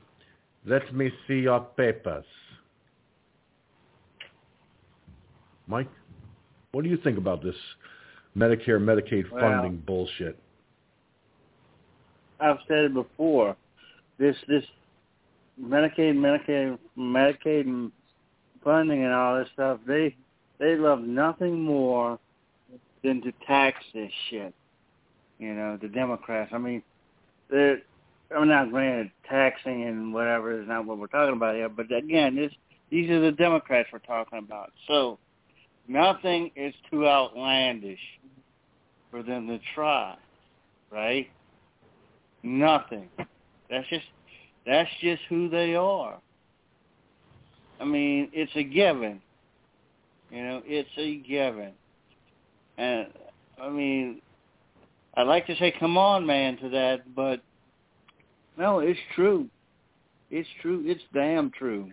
[SPEAKER 1] let me see your papers. Mike, what do you think about this Medicare, Medicaid
[SPEAKER 2] Well,
[SPEAKER 1] funding bullshit?
[SPEAKER 2] I've said it before. This this Medicaid, Medicaid, Medicaid and funding and all this stuff. They they love nothing more than to tax this shit. You know, the Democrats. I mean, they're. I'm not granted taxing and whatever is not what we're talking about here, but again, this these are the Democrats we're talking about. So nothing is too outlandish for them to try, right? Nothing. That's just that's just who they are. I mean, it's a given. You know, it's a given. And I mean, I'd like to say come on man to that, but no, it's true. It's true. It's damn true.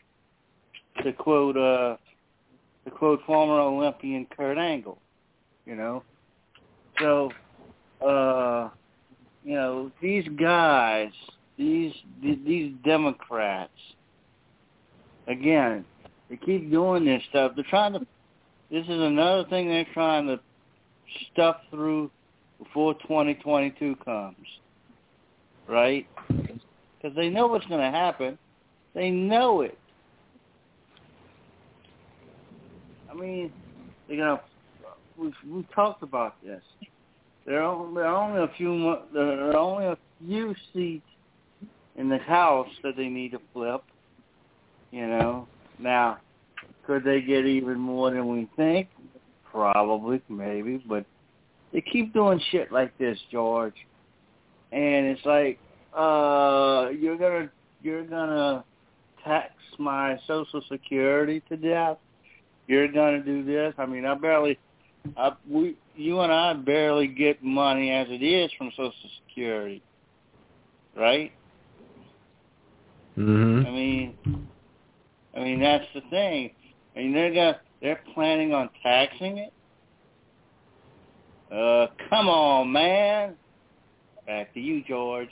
[SPEAKER 2] To quote uh to quote former Olympian Kurt Angle, you know. So uh you know, these guys, these these Democrats, again, they keep doing this stuff. They're trying to. This is another thing they're trying to stuff through before 2022 comes, right? Because they know what's going to happen. They know it. I mean, you know, we've we've talked about this. There are, there are only a few. There are only a few seats in the House that they need to flip. You know, now could they get even more than we think? Probably, maybe, but they keep doing shit like this, George. And it's like, uh, you're gonna you're gonna tax my Social Security to death. You're gonna do this. I mean, I barely I, we, you and I barely get money as it is from Social Security, right?
[SPEAKER 1] Mm-hmm.
[SPEAKER 2] I mean, I mean that's the thing. I mean they're gonna, they're planning on taxing it. Uh, come on, man. Back to you, George.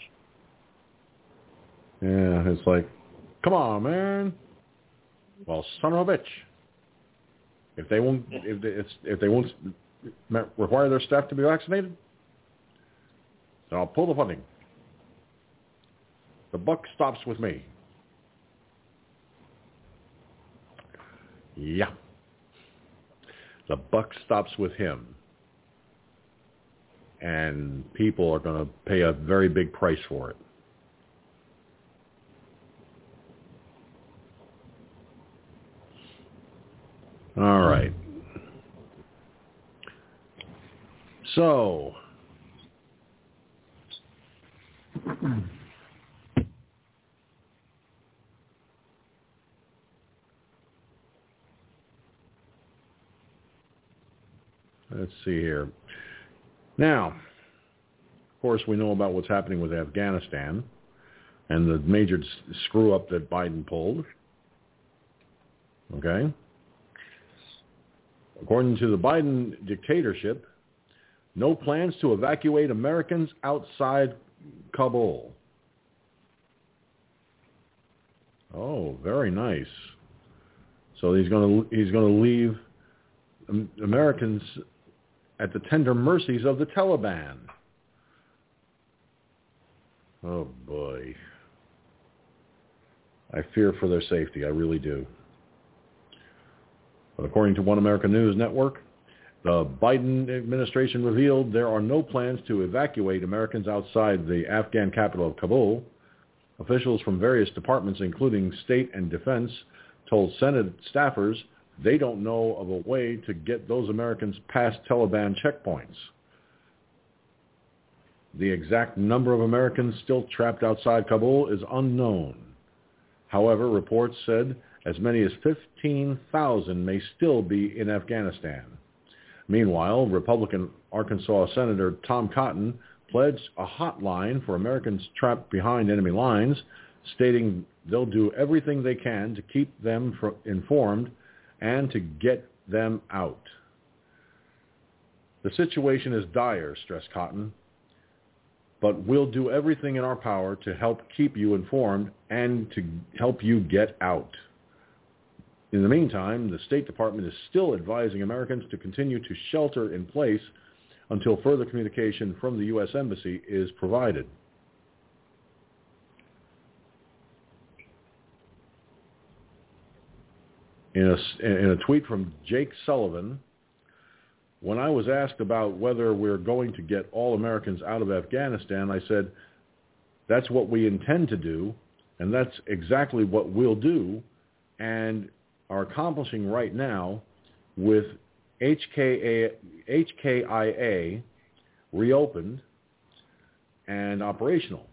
[SPEAKER 1] Yeah, it's like, come on, man. Well, son of a bitch. If they won't, if they, it's, if they won't require their staff to be vaccinated, then I'll pull the funding. The buck stops with me. Yeah. The buck stops with him. And people are going to pay a very big price for it. All right. So, let's see here. Now, of course, we know about what's happening with Afghanistan and the major screw up that Biden pulled. Okay? According to the Biden dictatorship, no plans to evacuate Americans outside Kabul. Oh, very nice. So he's going to he's going to leave Americans at the tender mercies of the Taliban. Oh boy. I fear for their safety. I really do. But according to One American News Network, the Biden administration revealed there are no plans to evacuate Americans outside the Afghan capital of Kabul. Officials from various departments, including state and defense, told Senate staffers they don't know of a way to get those Americans past Taliban checkpoints. The exact number of Americans still trapped outside Kabul is unknown. However, reports said as many as 15,000 may still be in Afghanistan. Meanwhile, Republican Arkansas Senator Tom Cotton pledged a hotline for Americans trapped behind enemy lines, stating they'll do everything they can to keep them informed and to get them out. The situation is dire, stressed Cotton, but we'll do everything in our power to help keep you informed and to help you get out. In the meantime, the State Department is still advising Americans to continue to shelter in place until further communication from the U.S. Embassy is provided. In a, in a tweet from Jake Sullivan, when I was asked about whether we're going to get all Americans out of Afghanistan, I said, that's what we intend to do, and that's exactly what we'll do. And are accomplishing right now with HKA, HKIA reopened and operational,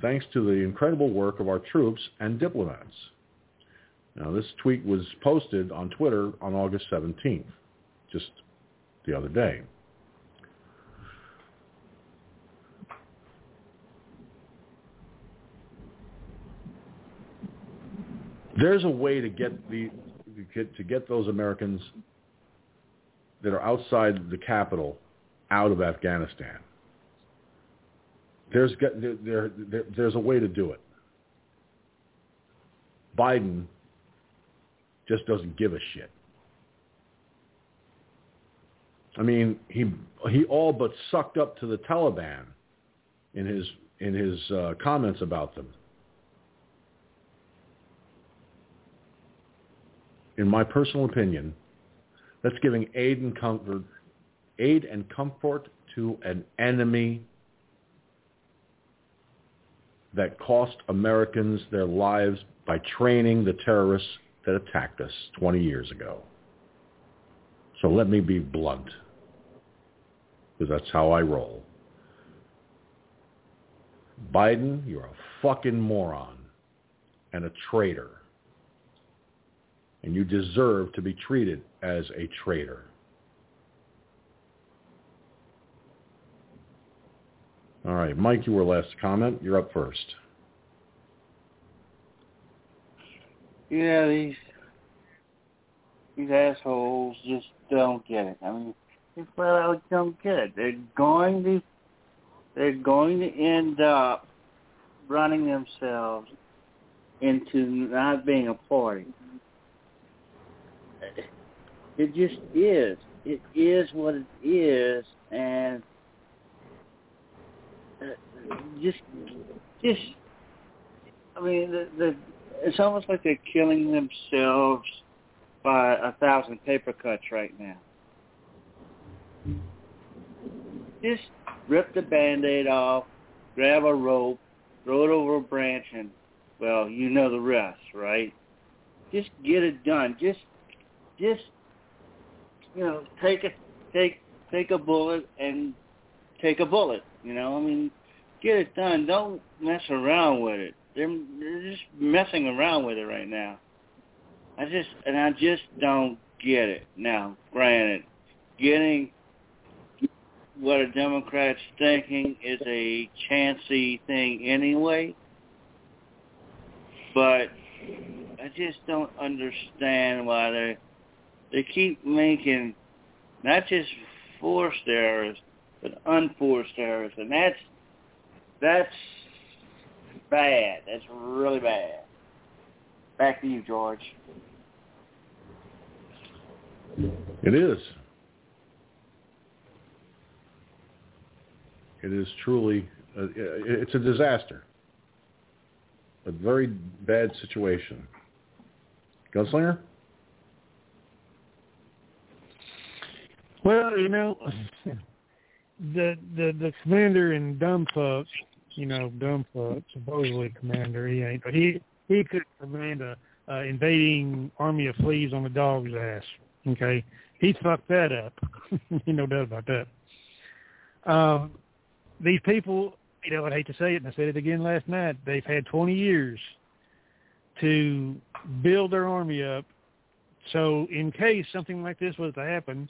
[SPEAKER 1] thanks to the incredible work of our troops and diplomats. Now, this tweet was posted on Twitter on August 17th, just the other day. There's a way to get the to get those Americans that are outside the capital out of Afghanistan. There's there, there, there, there's a way to do it. Biden just doesn't give a shit. I mean, he he all but sucked up to the Taliban in his in his uh, comments about them. In my personal opinion, that's giving aid and comfort, aid and comfort to an enemy that cost Americans their lives by training the terrorists that attacked us 20 years ago. So let me be blunt, because that's how I roll. Biden, you're a fucking moron and a traitor and you deserve to be treated as a traitor. All right, Mike, you were last to comment. You're up first.
[SPEAKER 2] Yeah, these these assholes just don't get it. I mean, they flat out don't get it. They're going to they're going to end up running themselves into not being a party It just is. It is what it is, and uh, just, just. I mean, the, the it's almost like they're killing themselves by a thousand paper cuts right now. Just rip the band-aid off, grab a rope, throw it over a branch, and, well, you know the rest, right? Just get it done. Just, just, you know, take a, take, take a bullet and take a bullet. You know, I mean, get it done. Don't mess around with it. They're, they're just messing around with it right now. I just, and I just don't get it. Now, granted, getting what a Democrat's thinking is a chancy thing anyway. But I just don't understand why they they keep making not just forced errors but unforced errors, and that's that's bad. That's really bad. Back to you, George.
[SPEAKER 1] It is. It is truly, uh, it's a disaster. A very bad situation. Gunslinger?
[SPEAKER 4] Well, you know, the the the commander in dumb fuck, you know, dumb fuck, supposedly commander, he ain't, but he he could command a uh, invading army of fleas on a dog's ass. Okay, he fucked that up. He no doubt about that. Um, these people, you know, I'd hate to say it, and I said it again last night. They've had 20 years to build their army up. So in case something like this was to happen,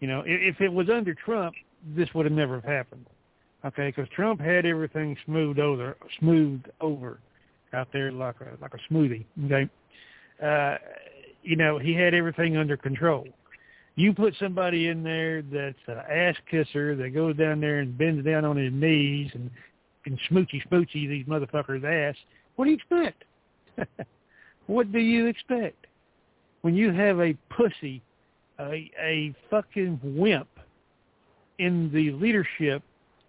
[SPEAKER 4] you know, if, if it was under Trump, this would have never happened. Okay, because Trump had everything smoothed over, smoothed over out there like a like a smoothie. Okay, uh, you know, he had everything under control. You put somebody in there that's an ass kisser that goes down there and bends down on his knees and and smoochy smoochy these motherfuckers' ass. What do you expect? what do you expect when you have a pussy, a a fucking wimp in the leadership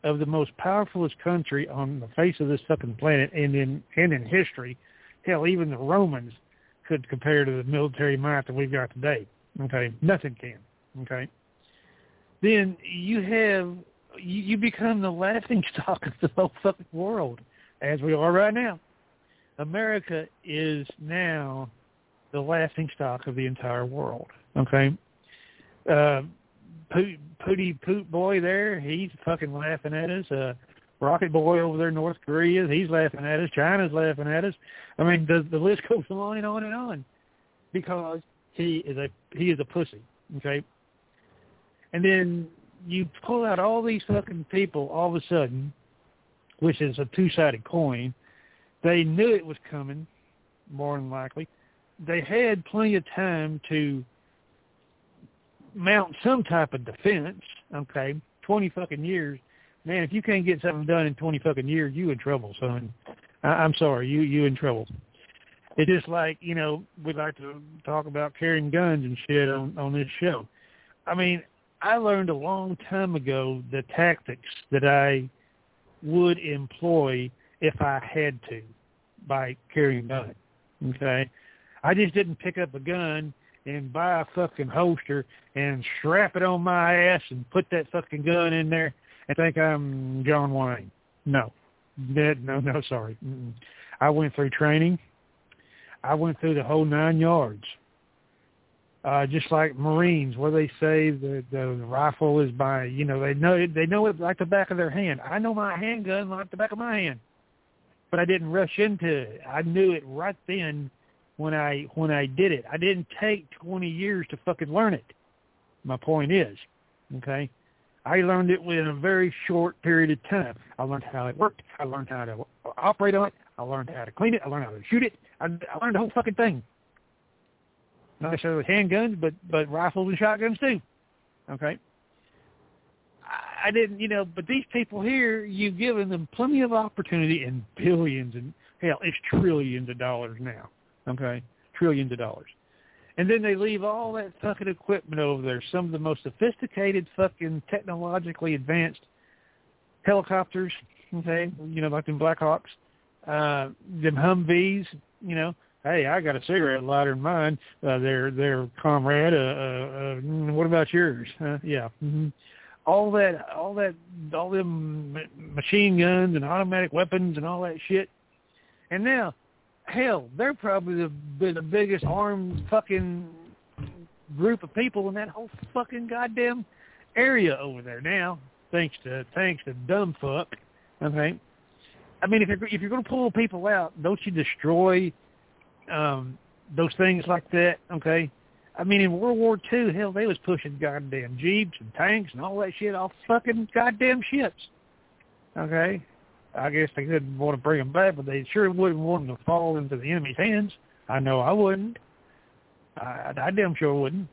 [SPEAKER 4] of the most powerfulest country on the face of this fucking planet and in and in history? Hell, even the Romans could compare to the military might that we've got today. Okay, nothing can. Okay, then you have you, you become the laughing stock of the whole fucking world, as we are right now. America is now the laughing stock of the entire world. Okay, uh, Poot, Pooty Poot Boy there, he's fucking laughing at us. Uh, Rocket Boy over there in North Korea, he's laughing at us. China's laughing at us. I mean, the, the list goes on and on and on because he is a he is a pussy. Okay, and then you pull out all these fucking people all of a sudden, which is a two-sided coin. They knew it was coming, more than likely. They had plenty of time to mount some type of defense. Okay, twenty fucking years, man. If you can't get something done in twenty fucking years, you in trouble, son. I, I'm sorry, you you in trouble. It's just like you know we like to talk about carrying guns and shit on on this show. I mean, I learned a long time ago the tactics that I would employ if I had to by carrying a gun. Okay, I just didn't pick up a gun and buy a fucking holster and strap it on my ass and put that fucking gun in there and think I'm John Wayne. No, no, no, sorry. I went through training. I went through the whole nine yards. Uh, just like Marines, where they say the the rifle is by, you know, they know they know it like the back of their hand. I know my handgun like the back of my hand, but I didn't rush into it. I knew it right then when I when I did it. I didn't take 20 years to fucking learn it. My point is, okay, I learned it within a very short period of time. I learned how it worked. I learned how to operate on it. I learned how to clean it. I learned how to shoot it. I, I learned the whole fucking thing. Not necessarily with handguns, but but rifles and shotguns too. Okay. I, I didn't, you know, but these people here, you've given them plenty of opportunity and billions and hell, it's trillions of dollars now. Okay, trillions of dollars, And then they leave all that fucking equipment over there. Some of the most sophisticated, fucking technologically advanced helicopters. Okay, you know, like them Blackhawks, uh, them Humvees. You know, hey, I got a cigarette lighter in mine. Uh, their their comrade. Uh, uh, uh, what about yours? Uh, yeah. Mm-hmm. All that, all that, all them machine guns and automatic weapons and all that shit. And now hell, they're probably the the biggest armed fucking group of people in that whole fucking goddamn area over there now. Thanks to thanks to dumb fuck. Okay. I mean, if you're if you're going to pull people out, don't you destroy um, those things like that? Okay. I mean, in World War Two, hell, they was pushing goddamn jeeps and tanks and all that shit off fucking goddamn ships. Okay. I guess they didn't want to bring them back, but they sure wouldn't want them to fall into the enemy's hands. I know I wouldn't. I, I damn sure wouldn't.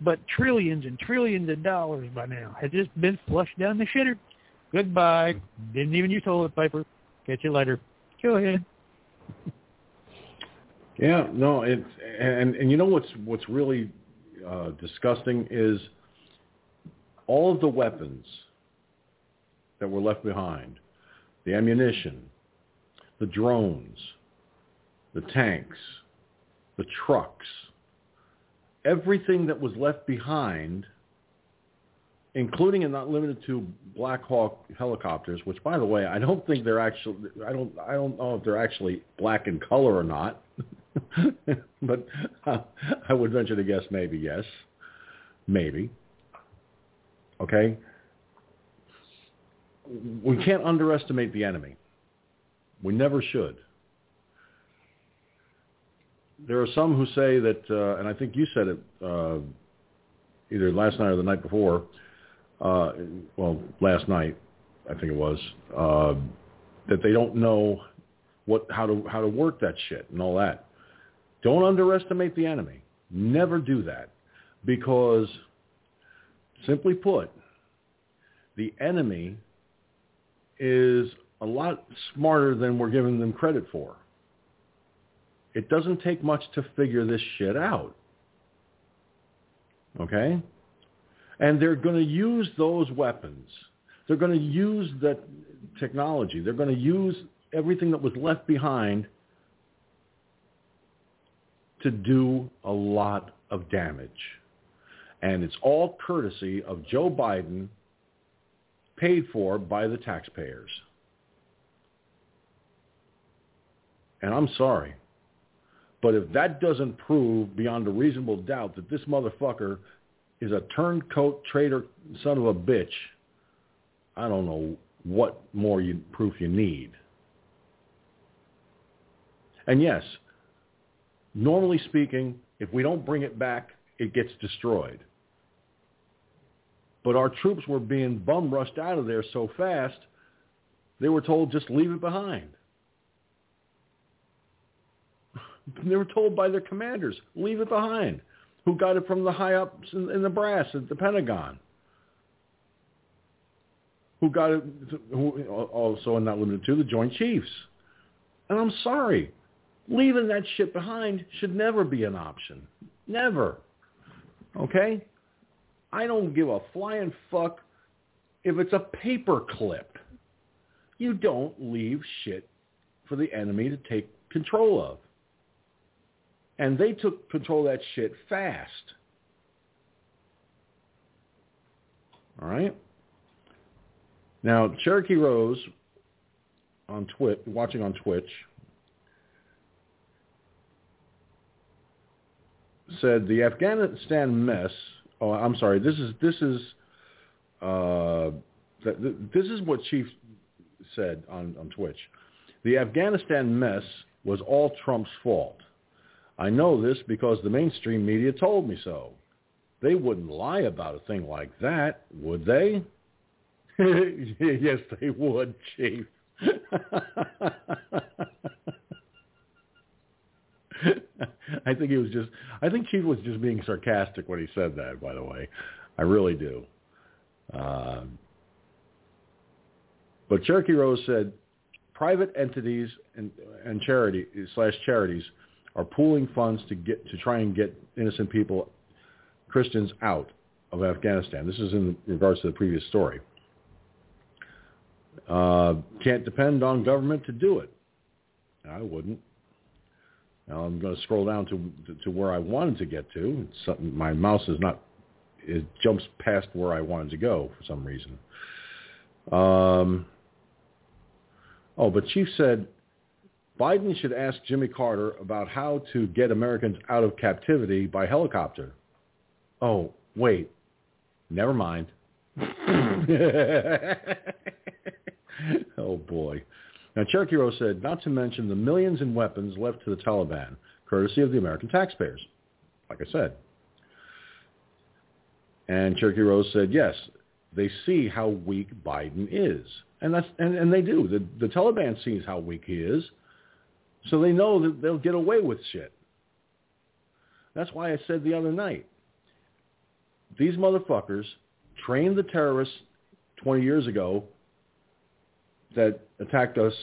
[SPEAKER 4] But trillions and trillions of dollars by now has just been flushed down the shitter. Goodbye. Didn't even use toilet paper. Catch you later. Go ahead.
[SPEAKER 1] Yeah, no, it's and and you know what's what's really uh, disgusting is all of the weapons that were left behind the ammunition, the drones, the tanks, the trucks, everything that was left behind, including and not limited to Black Hawk helicopters, which by the way, I don't think they're actually I don't I don't know if they're actually black in color or not. but uh, I would venture to guess maybe yes. Maybe. Okay? We can't underestimate the enemy. We never should. There are some who say that, uh, and I think you said it uh, either last night or the night before. Uh, well, last night, I think it was, uh, that they don't know what how to how to work that shit and all that. Don't underestimate the enemy. Never do that, because simply put, the enemy is a lot smarter than we're giving them credit for. It doesn't take much to figure this shit out. Okay? And they're going to use those weapons. They're going to use that technology. They're going to use everything that was left behind to do a lot of damage. And it's all courtesy of Joe Biden paid for by the taxpayers. And I'm sorry, but if that doesn't prove beyond a reasonable doubt that this motherfucker is a turncoat traitor son of a bitch, I don't know what more you, proof you need. And yes, normally speaking, if we don't bring it back, it gets destroyed. But our troops were being bum rushed out of there so fast, they were told just leave it behind. They were told by their commanders, leave it behind, who got it from the high-ups in, in the brass at the Pentagon, who got it, who also, and not limited to, the Joint Chiefs. And I'm sorry, leaving that shit behind should never be an option. Never. Okay? I don't give a flying fuck if it's a paper clip. You don't leave shit for the enemy to take control of. And they took control of that shit fast. All right? Now, Cherokee Rose on Twitch, watching on Twitch, said the Afghanistan mess Oh, I'm sorry. This is this is uh, this is what Chief said on, on Twitch. The Afghanistan mess was all Trump's fault. I know this because the mainstream media told me so. They wouldn't lie about a thing like that, would they? yes, they would, Chief. I think he was just. I think Chief was just being sarcastic when he said that. By the way, I really do. Uh, but Cherokee Rose said, private entities and, and charity slash charities are pooling funds to get to try and get innocent people, Christians, out of Afghanistan. This is in regards to the previous story. Uh, can't depend on government to do it. I wouldn't. Now I'm going to scroll down to to where I wanted to get to. My mouse is not it jumps past where I wanted to go for some reason. Um, oh, but Chief said Biden should ask Jimmy Carter about how to get Americans out of captivity by helicopter. Oh, wait. Never mind. oh, boy. Now, Cherokee Rose said, not to mention the millions in weapons left to the Taliban, courtesy of the American taxpayers. Like I said. And Cherokee Rose said, yes, they see how weak Biden is. And that's and, and they do. The, the Taliban sees how weak he is. So they know that they'll get away with shit. That's why I said the other night, these motherfuckers trained the terrorists 20 years ago that attacked us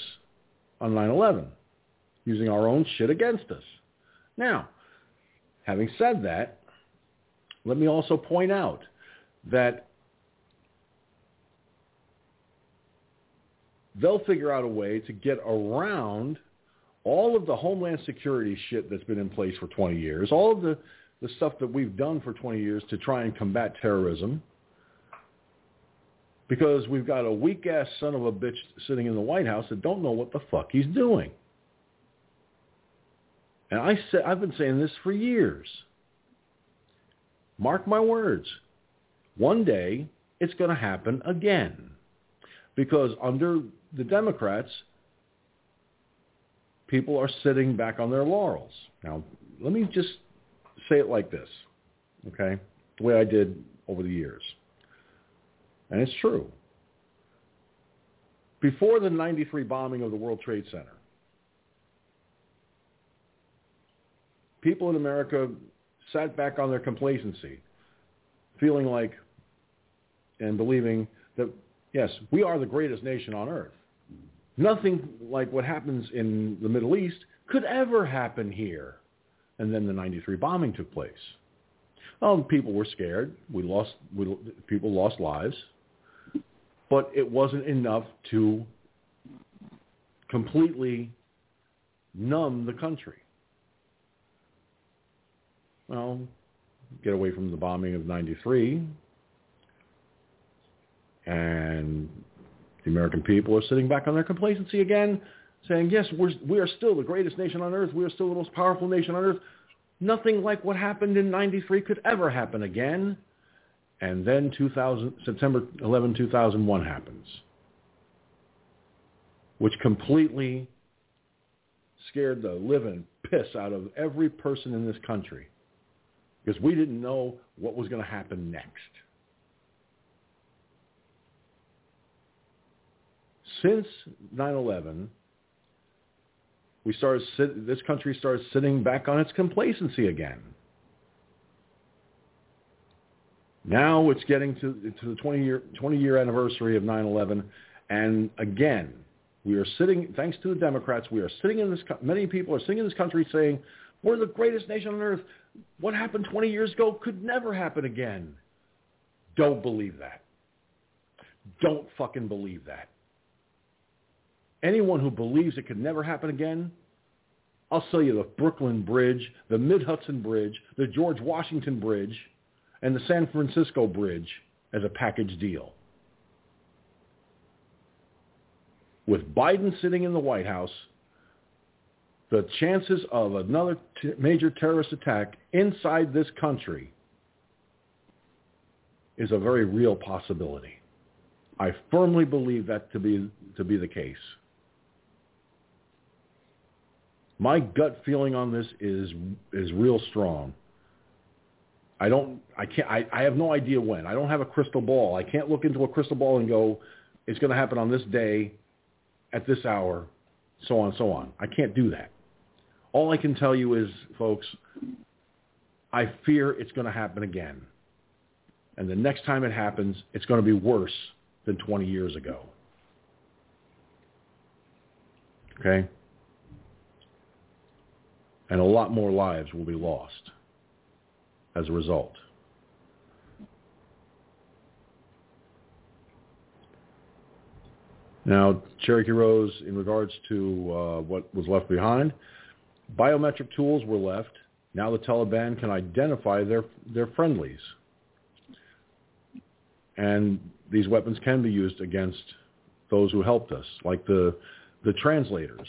[SPEAKER 1] on 9-11 using our own shit against us. Now, having said that, let me also point out that they'll figure out a way to get around all of the homeland security shit that's been in place for 20 years, all of the, the stuff that we've done for 20 years to try and combat terrorism, because we've got a weak-ass son of a bitch sitting in the White House that don't know what the fuck he's doing. And I say, I've been saying this for years. Mark my words. One day, it's going to happen again. Because under the Democrats, people are sitting back on their laurels. Now, let me just say it like this, okay? The way I did over the years. And it's true. Before the 93 bombing of the World Trade Center, people in America sat back on their complacency, feeling like and believing that, yes, we are the greatest nation on earth. Nothing like what happens in the Middle East could ever happen here. And then the 93 bombing took place. Well, people were scared. We lost, we, people lost lives. But it wasn't enough to completely numb the country. Well, get away from the bombing of 93. And the American people are sitting back on their complacency again, saying, yes, we're, we are still the greatest nation on earth. We are still the most powerful nation on earth. Nothing like what happened in 93 could ever happen again. And then 2000, September 11, 2001 happens, which completely scared the living piss out of every person in this country because we didn't know what was going to happen next. Since 9/11, we started this country started sitting back on its complacency again. Now it's getting to, to the 20 year 20 year anniversary of 9/11, and again, we are sitting. Thanks to the Democrats, we are sitting in this. Many people are sitting in this country saying, "We're the greatest nation on earth what happened 20 years ago could never happen again. Don't believe that. Don't fucking believe that. Anyone who believes it could never happen again, I'll sell you the Brooklyn Bridge, the Mid-Hudson Bridge, the George Washington Bridge, and the San Francisco Bridge as a package deal. With Biden sitting in the White House, the chances of another t- major terrorist attack inside this country is a very real possibility. I firmly believe that to be to be the case. My gut feeling on this is is real strong. I don't I can't I, I have no idea when. I don't have a crystal ball. I can't look into a crystal ball and go, it's gonna happen on this day, at this hour, so on so on. I can't do that. All I can tell you is, folks, I fear it's going to happen again. And the next time it happens, it's going to be worse than 20 years ago. Okay? And a lot more lives will be lost as a result. Now, Cherokee Rose, in regards to uh, what was left behind, biometric tools were left. Now the Taliban can identify their their friendlies, and these weapons can be used against those who helped us, like the the translators,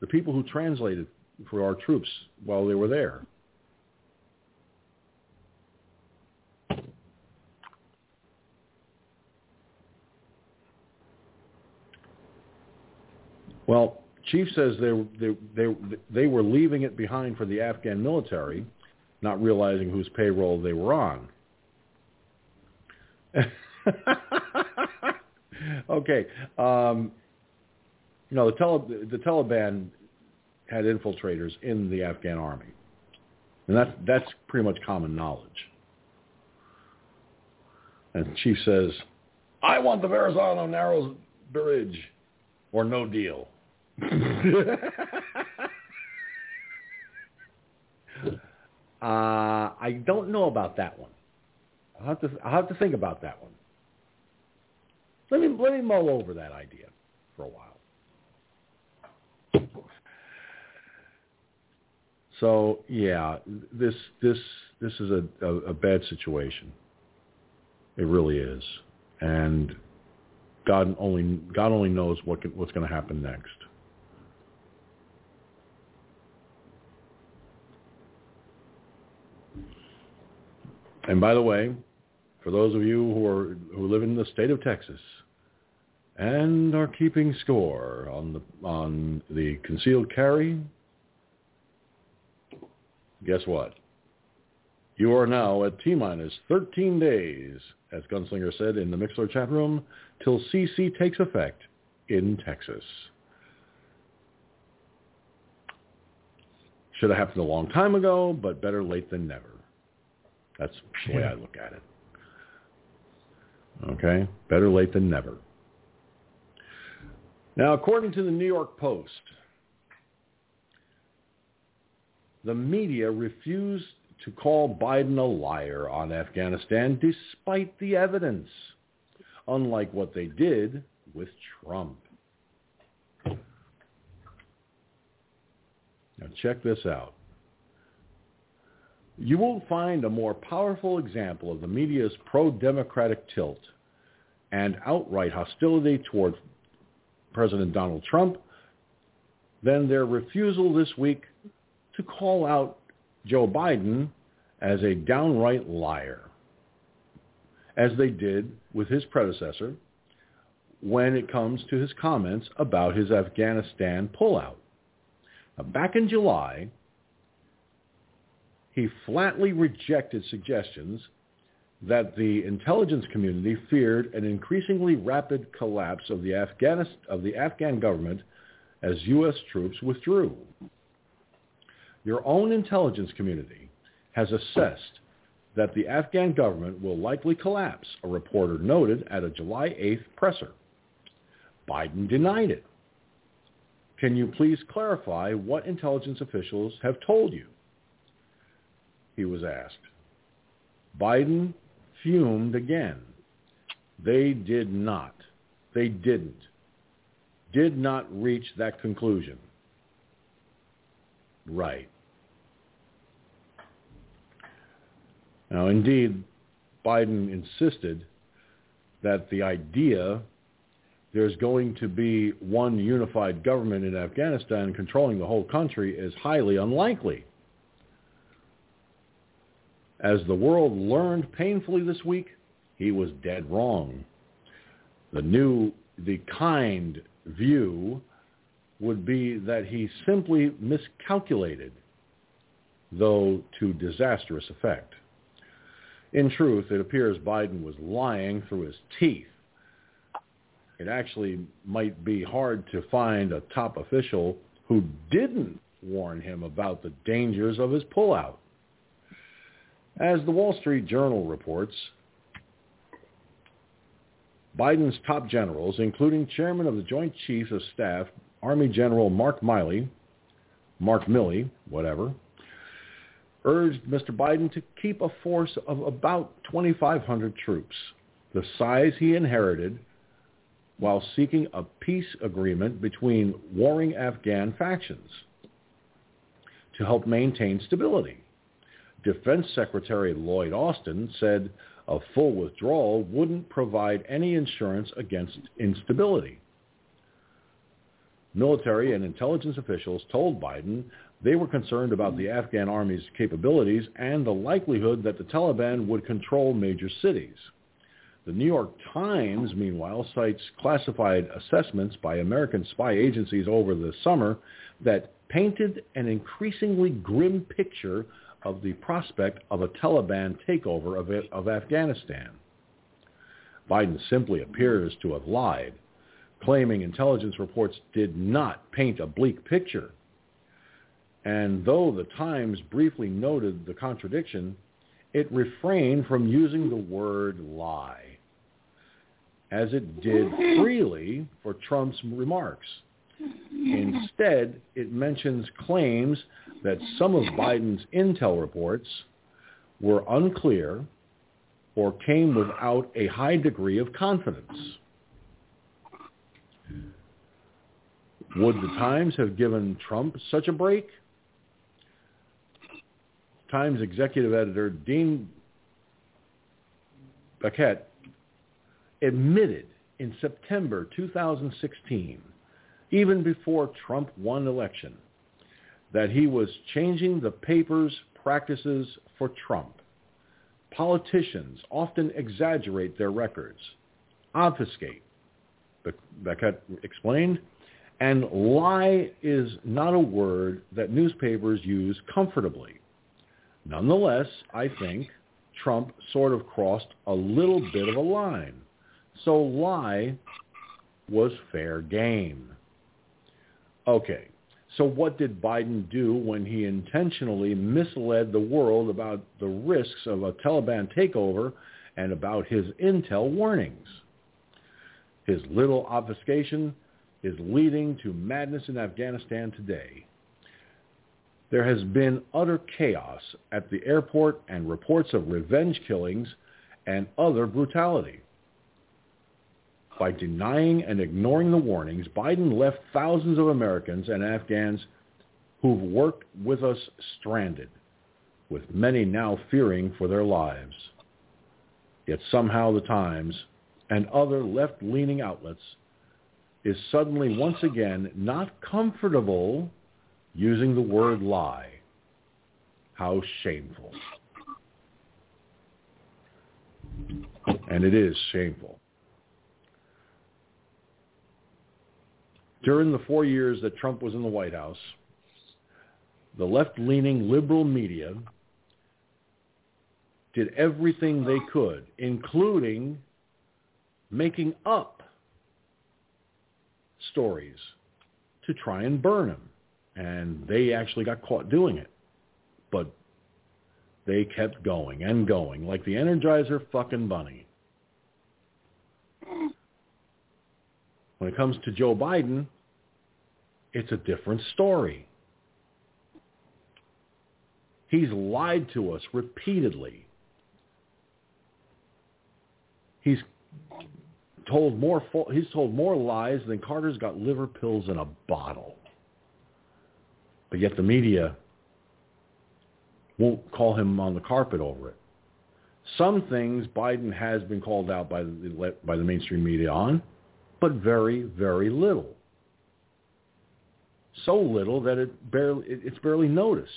[SPEAKER 1] the people who translated for our troops while they were there. Well, Chief says they, they, they, they were leaving it behind for the Afghan military, not realizing whose payroll they were on. okay. Um, you know, the, Tali- the Taliban had infiltrators in the Afghan army. And that's, that's pretty much common knowledge. And Chief says, I want the Verrazano Narrows Bridge or no deal. uh, I don't know about that one. I'll have to I'll have to think about that one. Let me let me mull over that idea for a while. So yeah, this this this is a, a, a bad situation. It really is, and God only God only knows what can, what's going to happen next. And by the way, for those of you who are who live in the state of Texas and are keeping score on the on the concealed carry, guess what? You are now at T-minus 13 days, as Gunslinger said in the Mixlr chat room, till CC takes effect in Texas. Should have happened a long time ago, but better late than never. That's the way I look at it. Okay? Better late than never. Now, according to the New York Post, the media refused to call Biden a liar on Afghanistan despite the evidence, unlike what they did with Trump. Now check this out. You won't find a more powerful example of the media's pro-democratic tilt and outright hostility toward President Donald Trump than their refusal this week to call out Joe Biden as a downright liar, as they did with his predecessor when it comes to his comments about his Afghanistan pullout. Now, back in July, he flatly rejected suggestions that the intelligence community feared an increasingly rapid collapse of the, of the Afghan government as U.S. troops withdrew. Your own intelligence community has assessed that the Afghan government will likely collapse, a reporter noted at a July 8th presser. Biden denied it. Can you please clarify what intelligence officials have told you? He was asked. Biden fumed again. They did not. They didn't. Did not reach that conclusion. Right. Now, indeed, Biden insisted that the idea there's going to be one unified government in Afghanistan controlling the whole country is highly unlikely. As the world learned painfully this week, he was dead wrong. The new, the kind view would be that he simply miscalculated, though to disastrous effect. In truth, it appears Biden was lying through his teeth. It actually might be hard to find a top official who didn't warn him about the dangers of his pullout. As the Wall Street Journal reports, Biden's top generals, including Chairman of the Joint Chiefs of Staff, Army General Mark Milley, Mark Milley, whatever, urged Mr. Biden to keep a force of about 2,500 troops, the size he inherited while seeking a peace agreement between warring Afghan factions to help maintain stability. Defense Secretary Lloyd Austin said a full withdrawal wouldn't provide any insurance against instability. Military and intelligence officials told Biden they were concerned about the Afghan army's capabilities and the likelihood that the Taliban would control major cities. The New York Times, meanwhile, cites classified assessments by American spy agencies over the summer that painted an increasingly grim picture of the prospect of a Taliban takeover of, of Afghanistan. Biden simply appears to have lied, claiming intelligence reports did not paint a bleak picture. And though the Times briefly noted the contradiction, it refrained from using the word lie, as it did freely for Trump's remarks. Instead, it mentions claims that some of Biden's intel reports were unclear or came without a high degree of confidence. Would the Times have given Trump such a break? Times executive editor Dean Baquet admitted in September 2016 even before Trump won election, that he was changing the paper's practices for Trump. Politicians often exaggerate their records, obfuscate, Baquet explained, and lie is not a word that newspapers use comfortably. Nonetheless, I think Trump sort of crossed a little bit of a line. So lie was fair game. Okay, so what did Biden do when he intentionally misled the world about the risks of a Taliban takeover and about his intel warnings? His little obfuscation is leading to madness in Afghanistan today. There has been utter chaos at the airport and reports of revenge killings and other brutality. By denying and ignoring the warnings, Biden left thousands of Americans and Afghans who've worked with us stranded, with many now fearing for their lives. Yet somehow the Times and other left-leaning outlets is suddenly once again not comfortable using the word lie. How shameful. And it is shameful. During the four years that Trump was in the White House, the left-leaning liberal media did everything they could, including making up stories to try and burn him. And they actually got caught doing it. But they kept going and going like the Energizer fucking bunny. When it comes to Joe Biden, it's a different story. He's lied to us repeatedly. He's told more he's told more lies than Carter's got liver pills in a bottle. But yet the media won't call him on the carpet over it. Some things Biden has been called out by the by the mainstream media on, but very, very little. So little that it barely, it's barely noticed.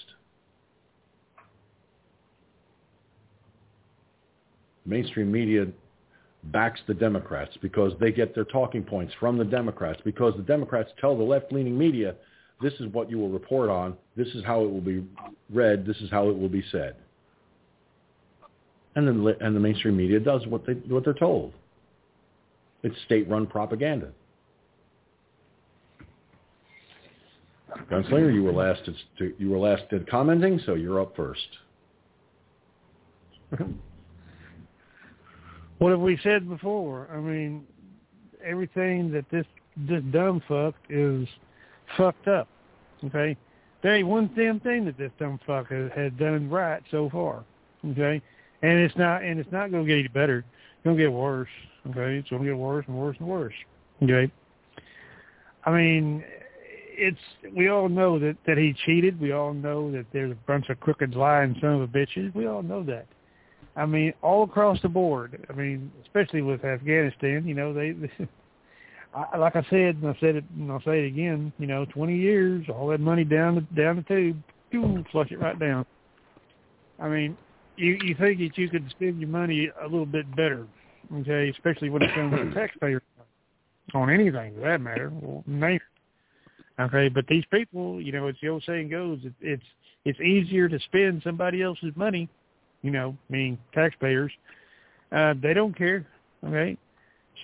[SPEAKER 1] Mainstream media backs the Democrats because they get their talking points from the Democrats because the Democrats tell the left-leaning media, this is what you will report on, this is how it will be read, this is how it will be said. And the, and the mainstream media does what, they, what they're told. It's state-run propaganda. Gunslinger, you were last. You were last at commenting, so you're up first.
[SPEAKER 4] what have we said before? I mean, everything that this this dumb fuck is fucked up. Okay, there ain't one damn thing that this dumb fuck has, has done right so far. Okay, and it's not and it's not going to get any better. Going to get worse. Okay, it's going to get worse and worse and worse. Okay. I mean, it's we all know that that he cheated. We all know that there's a bunch of crooked, lying son of a bitches. We all know that. I mean, all across the board. I mean, especially with Afghanistan. You know, they. they I, like I said, and I said it, and I'll say it again. You know, 20 years, all that money down the down the tube, boom, flush it right down. I mean, you you think that you could spend your money a little bit better, okay? Especially when it comes to taxpayers on anything for that matter. Well, name it. Okay, but these people, you know, it's the old saying goes, it, it's it's easier to spend somebody else's money, you know, meaning taxpayers. Uh, they don't care. Okay,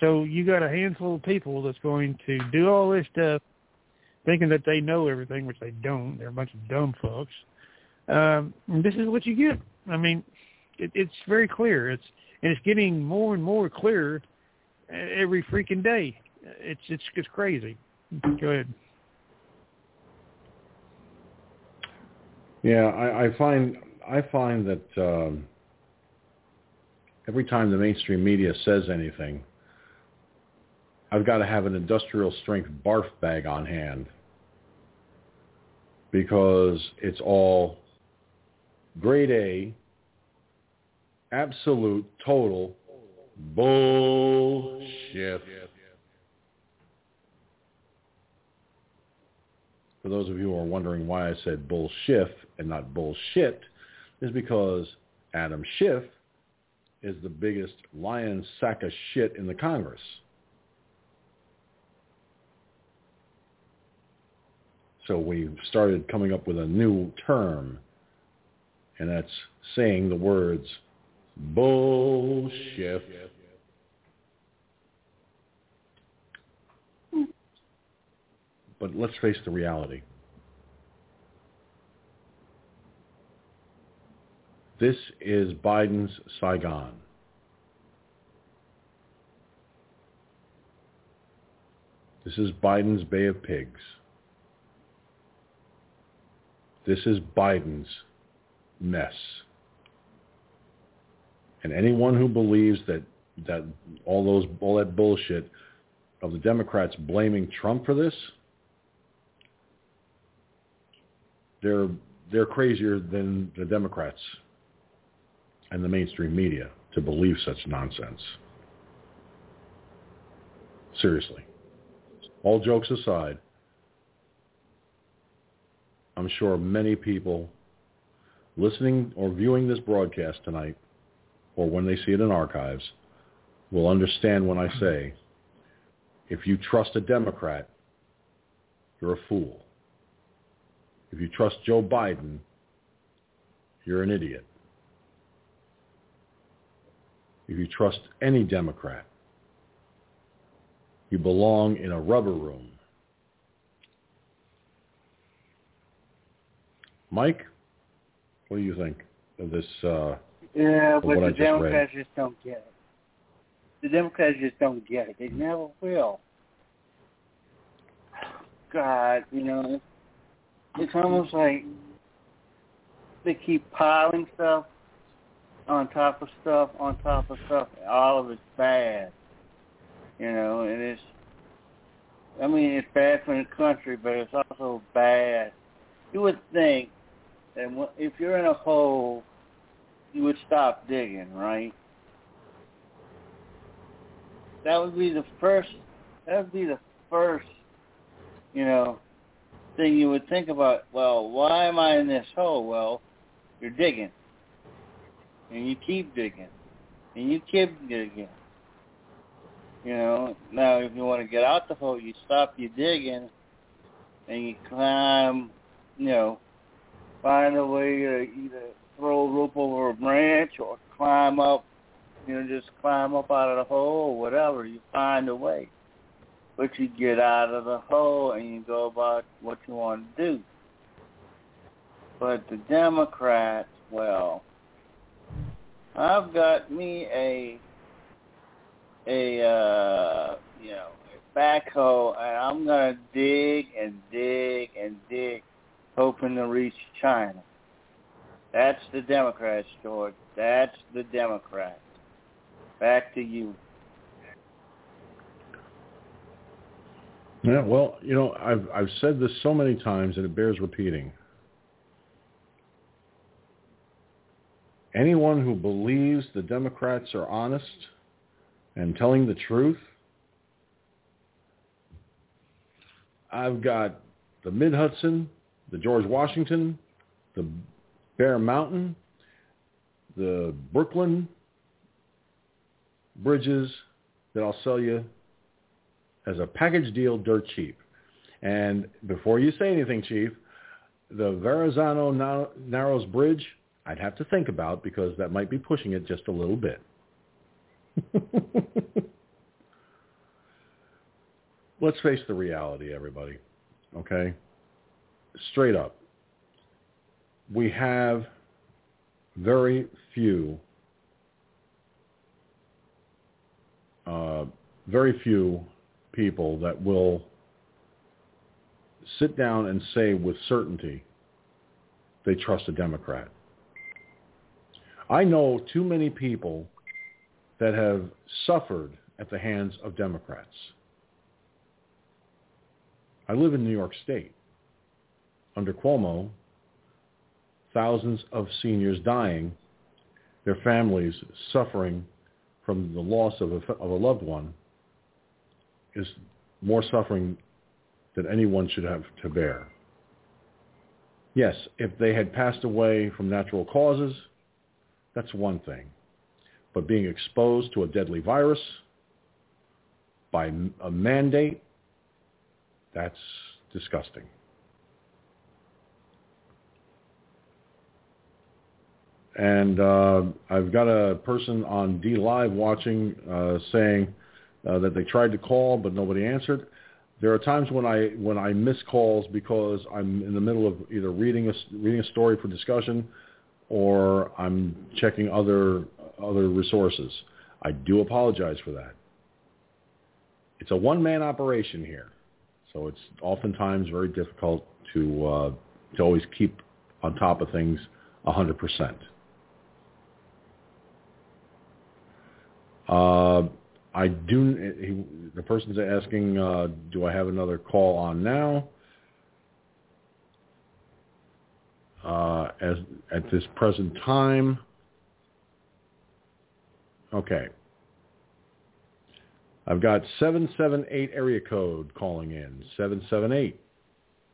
[SPEAKER 4] so you got a handful of people that's going to do all this stuff, thinking that they know everything, which they don't. They're a bunch of dumb fucks. Um, and this is what you get. I mean, it, it's very clear. It's and it's getting more and more clear every freaking day. It's it's it's crazy. Go ahead.
[SPEAKER 1] Yeah, I, I find I find that um, every time the mainstream media says anything, I've got to have an industrial strength barf bag on hand because it's all grade A, absolute, total bullshit. For those of you who are wondering why I said bullshit and not bullshit, is because Adam Schiff is the biggest lion sack of shit in the Congress. So we started coming up with a new term, and that's saying the words bullshit. But let's face the reality. This is Biden's Saigon. This is Biden's Bay of Pigs. This is Biden's mess. And anyone who believes that that all those all that bullshit of the Democrats blaming Trump for this, they're they're crazier than the Democrats and the mainstream media to believe such nonsense. Seriously. All jokes aside, I'm sure many people listening or viewing this broadcast tonight, or when they see it in archives, will understand when I say, if you trust a Democrat, you're a fool. If you trust Joe Biden, you're an idiot. If you trust any Democrat, you belong in a rubber room Mike, what do you think of this? Uh,
[SPEAKER 2] yeah, but the
[SPEAKER 1] just
[SPEAKER 2] Democrats
[SPEAKER 1] read?
[SPEAKER 2] just don't get it. The Democrats just don't get it. They never will. God, you know, it's almost like they keep piling stuff on top of stuff on top of stuff. All of it's bad, you know, and it's. I mean, it's bad for the country, but it's also bad. You would think and if you're in a hole, you would stop digging, right? That would be the first. That would be the first, you know, thing you would think about. Well, why am I in this hole? Well, you're digging, and you keep digging, and you keep digging. You know, now if you want to get out the hole, you stop your digging, and you climb, you know, find a way to either throw a rope over a branch or climb up, you know, just climb up out of the hole or whatever. You find a way. But you get out of the hole and you go about what you want to do. But the Democrats, well, I've got me a a uh you know a backhoe and I'm gonna dig and dig and dig hoping to reach China. That's the Democrats, George. That's the Democrats. Back to you.
[SPEAKER 1] Yeah, well, you know, I've I've said this so many times and it bears repeating. Anyone who believes the Democrats are honest and telling the truth, I've got the Mid Hudson, the George Washington, the Bear Mountain, the Brooklyn bridges that I'll sell you as a package deal dirt cheap. And before you say anything, Chief, the Verrazano Narrows Bridge, I'd have to think about because that might be pushing it just a little bit. Let's face the reality, everybody. Okay? Straight up. We have very few uh, very few people that will sit down and say with certainty they trust a Democrat. I know too many people that have suffered at the hands of Democrats. I live in New York State. Under Cuomo, thousands of seniors dying, their families suffering from the loss of a, of a loved one is more suffering than anyone should have to bear. Yes, if they had passed away from natural causes, that's one thing. But being exposed to a deadly virus by a mandate, that's disgusting. And uh, I've got a person on DLive watching uh, saying uh, that they tried to call but nobody answered. There are times when I when I miss calls because I'm in the middle of either reading a reading a story for discussion, or I'm checking other other resources. I do apologize for that. It's a one man operation here, so it's oftentimes very difficult to uh, to always keep on top of things a hundred percent. Uh, I do. He, the person's asking, uh, do I have another call on now? Uh, as at this present time. Okay. I've got 778 area code calling in. 778.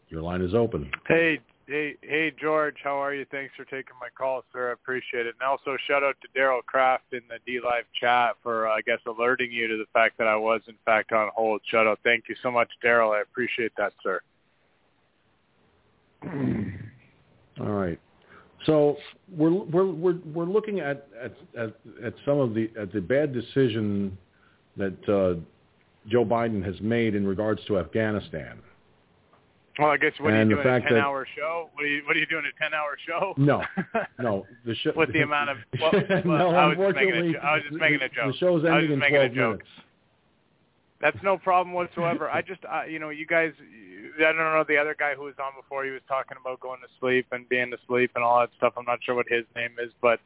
[SPEAKER 1] Your line is open.
[SPEAKER 5] Hey, Hey, hey, George, how are you? Thanks for taking my call, sir. I appreciate it. And also, shout out to Daryl Kraft in the DLive chat for, uh, I guess, alerting you to the fact that I was in fact on hold. Shout out, thank you so much, Daryl. I appreciate that, sir.
[SPEAKER 1] All right. So we're we're we're we're looking at at at, at some of the at the bad decision that uh, Joe Biden has made in regards to Afghanistan.
[SPEAKER 5] Well, I guess what
[SPEAKER 1] and
[SPEAKER 5] are you doing? A ten-hour show? What are you What are you doing? A ten-hour show?
[SPEAKER 1] No, no. The show.
[SPEAKER 5] With the amount of well, well,
[SPEAKER 1] no,
[SPEAKER 5] I was just
[SPEAKER 1] unfortunately,
[SPEAKER 5] making a, I was just making a joke.
[SPEAKER 1] The show's
[SPEAKER 5] I was
[SPEAKER 1] ending
[SPEAKER 5] just
[SPEAKER 1] in
[SPEAKER 5] making a joke.
[SPEAKER 1] minutes.
[SPEAKER 5] That's no problem whatsoever. I just, uh, you know, you guys, I don't know the other guy who was on before. He was talking about going to sleep and being asleep and all that stuff. I'm not sure what his name is, but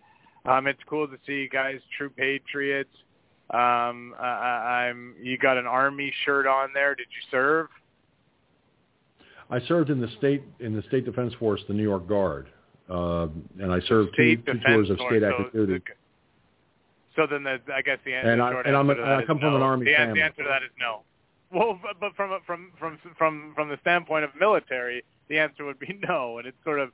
[SPEAKER 5] um, it's cool to see you guys, true patriots. Um, I, I'm. You got an army shirt on there. Did you serve?
[SPEAKER 1] I served in the state in the state defense force, the New York Guard, uh, and I served two,
[SPEAKER 5] State
[SPEAKER 1] two
[SPEAKER 5] Defense
[SPEAKER 1] tours of state
[SPEAKER 5] so
[SPEAKER 1] active duty.
[SPEAKER 5] So then, the, I guess the, answer.
[SPEAKER 1] And I- and I'm
[SPEAKER 5] answer
[SPEAKER 1] a- I come from
[SPEAKER 5] no.
[SPEAKER 1] an Army
[SPEAKER 5] the,
[SPEAKER 1] family.
[SPEAKER 5] the answer to that is no. Well, but, from a- from from from from the standpoint of military, the answer would be no. And it's sort of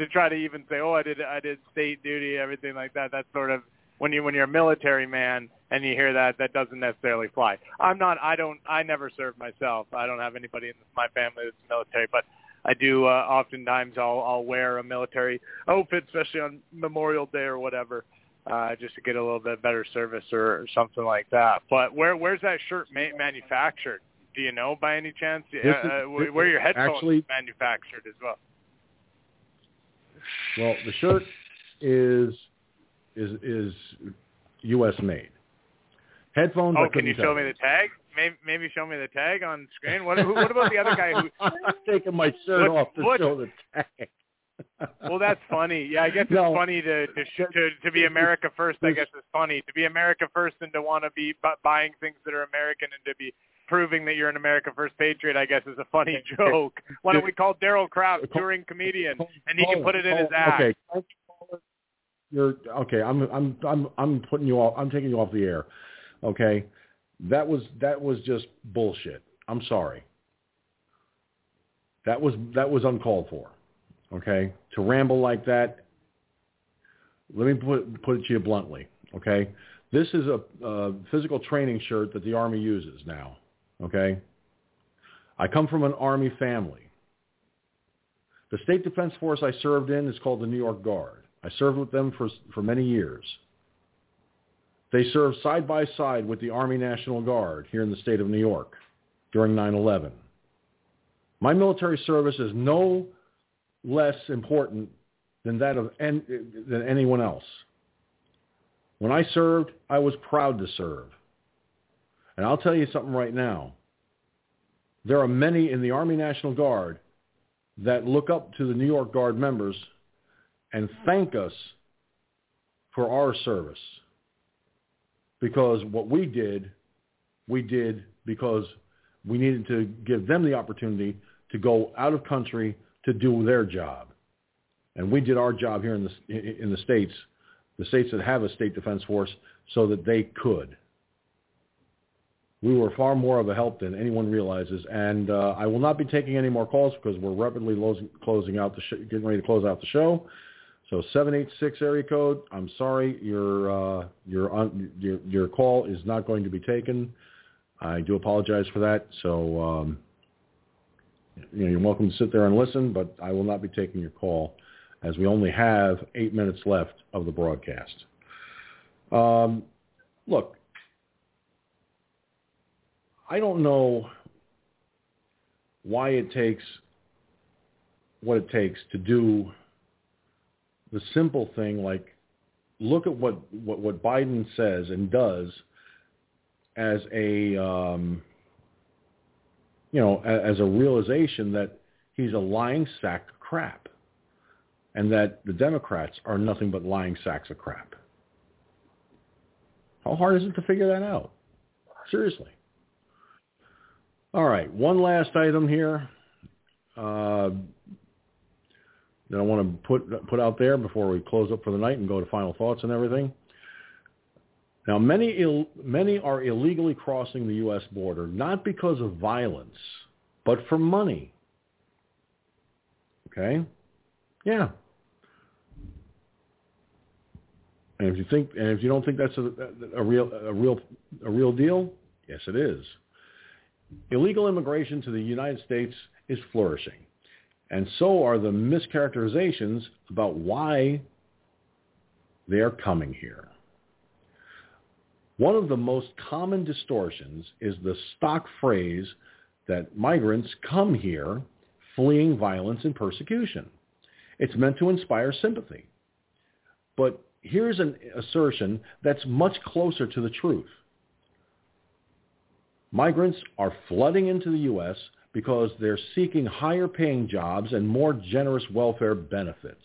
[SPEAKER 5] to try to even say, oh, I did I did state duty, everything like that. That's sort of when you when you're a military man and you hear that, that doesn't necessarily fly. I'm not. I don't. I never served myself. I don't have anybody in my family that's military, but I do. Uh, oftentimes, I'll I'll wear a military outfit, especially on Memorial Day or whatever, uh, just to get a little bit better service or, or something like that. But where where's that shirt ma- manufactured? Do you know by any chance?
[SPEAKER 1] This
[SPEAKER 5] uh,
[SPEAKER 1] is-
[SPEAKER 5] uh,
[SPEAKER 1] this-
[SPEAKER 5] where your headphones
[SPEAKER 1] actually-
[SPEAKER 5] manufactured as well?
[SPEAKER 1] Well, the shirt is is is U.S. made. Headphones.
[SPEAKER 5] Oh, can you show me the tag? maybe, maybe show me the tag on screen. What, who, what about the other guy who?
[SPEAKER 1] I'm taking my shirt
[SPEAKER 5] What-
[SPEAKER 1] off to
[SPEAKER 5] what-
[SPEAKER 1] show the tag.
[SPEAKER 5] Well, that's funny. Yeah, I guess it's
[SPEAKER 1] No.
[SPEAKER 5] funny to to, sh- to to be America first. I guess is funny to be America first and to want to be bu- buying things that are American and to be proving that you're an America first patriot. I guess is a funny joke. Why don't we call Daryl Kraft touring comedian and he can put it in his act?
[SPEAKER 1] Okay. You're okay. I'm I'm I'm I'm putting you off. I'm taking you off the air. Okay. That was that was just bullshit. I'm sorry. That was that was uncalled for. Okay. To ramble like that. Let me put put it to you bluntly. Okay. This is a, a physical training shirt that the Army uses now. Okay. I come from an Army family. The State Defense Force I served in is called the New York Guard. I served with them for, for many years. They served side by side with the Army National Guard here in the state of New York during 9-11. My military service is no less important than that of en- than anyone else. When I served, I was proud to serve. And I'll tell you something right now. There are many in the Army National Guard that look up to the New York Guard members and thank us for our service. Because what we did, we did because we needed to give them the opportunity to go out of country to do their job. And we did our job here in the, in the states, the states that have a state defense force, so that they could. We were far more of a help than anyone realizes, and uh, I will not be taking any more calls because we're rapidly lo- closing out the sh- getting ready to close out the show. So seven eight six area code. I'm sorry, your uh, your, un- your your call is not going to be taken. I do apologize for that. So um, you know you're welcome to sit there and listen, but I will not be taking your call as we only have eight minutes left of the broadcast. Um, look, I don't know why it takes what it takes to do the simple thing like look at what, what, what Biden says and does as a um, you know a- as a realization that he's a lying sack of crap and that the Democrats are nothing but lying sacks of crap. How hard is it to figure that out? Seriously. All right, one last item here uh, that I want to put put out there before we close up for the night and go to final thoughts and everything. Now, many Ill, many are illegally crossing the U.S. border not because of violence, but for money. Okay, yeah. And if you think, and if you don't think that's a, a real a real a real deal, yes, it is illegal immigration to the United States is flourishing. And so are the mischaracterizations about why they are coming here. One of the most common distortions is the stock phrase that migrants come here fleeing violence and persecution. It's meant to inspire sympathy. But here's an assertion that's much closer to the truth. Migrants are flooding into the U.S. because they're seeking higher paying jobs and more generous welfare benefits.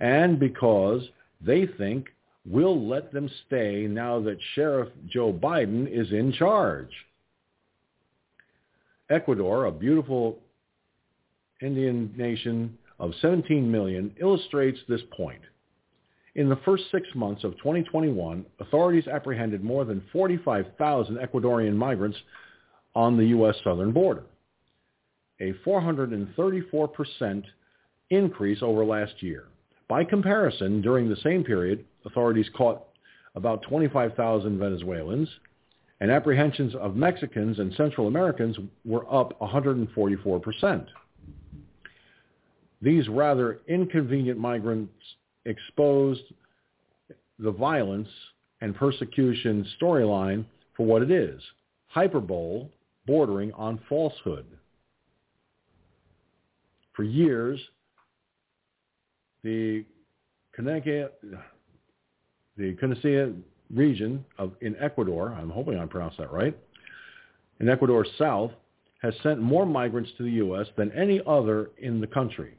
[SPEAKER 1] And because they think we'll let them stay now that Sheriff Joe Biden is in charge. Ecuador, a beautiful Andean nation of 17 million, illustrates this point. In the first six months of 2021, authorities apprehended more than 45,000 Ecuadorian migrants on the U.S. southern border, a 434% increase over last year. By comparison, during the same period, authorities caught about 25,000 Venezuelans, and apprehensions of Mexicans and Central Americans were up 144%. These rather inconvenient migrants exposed the violence and persecution storyline for what it is, hyperbole bordering on falsehood. For years, the Caneca, the Canicia region of in Ecuador, I'm hoping I pronounced that right, in Ecuador South has sent more migrants to the U.S. than any other in the country.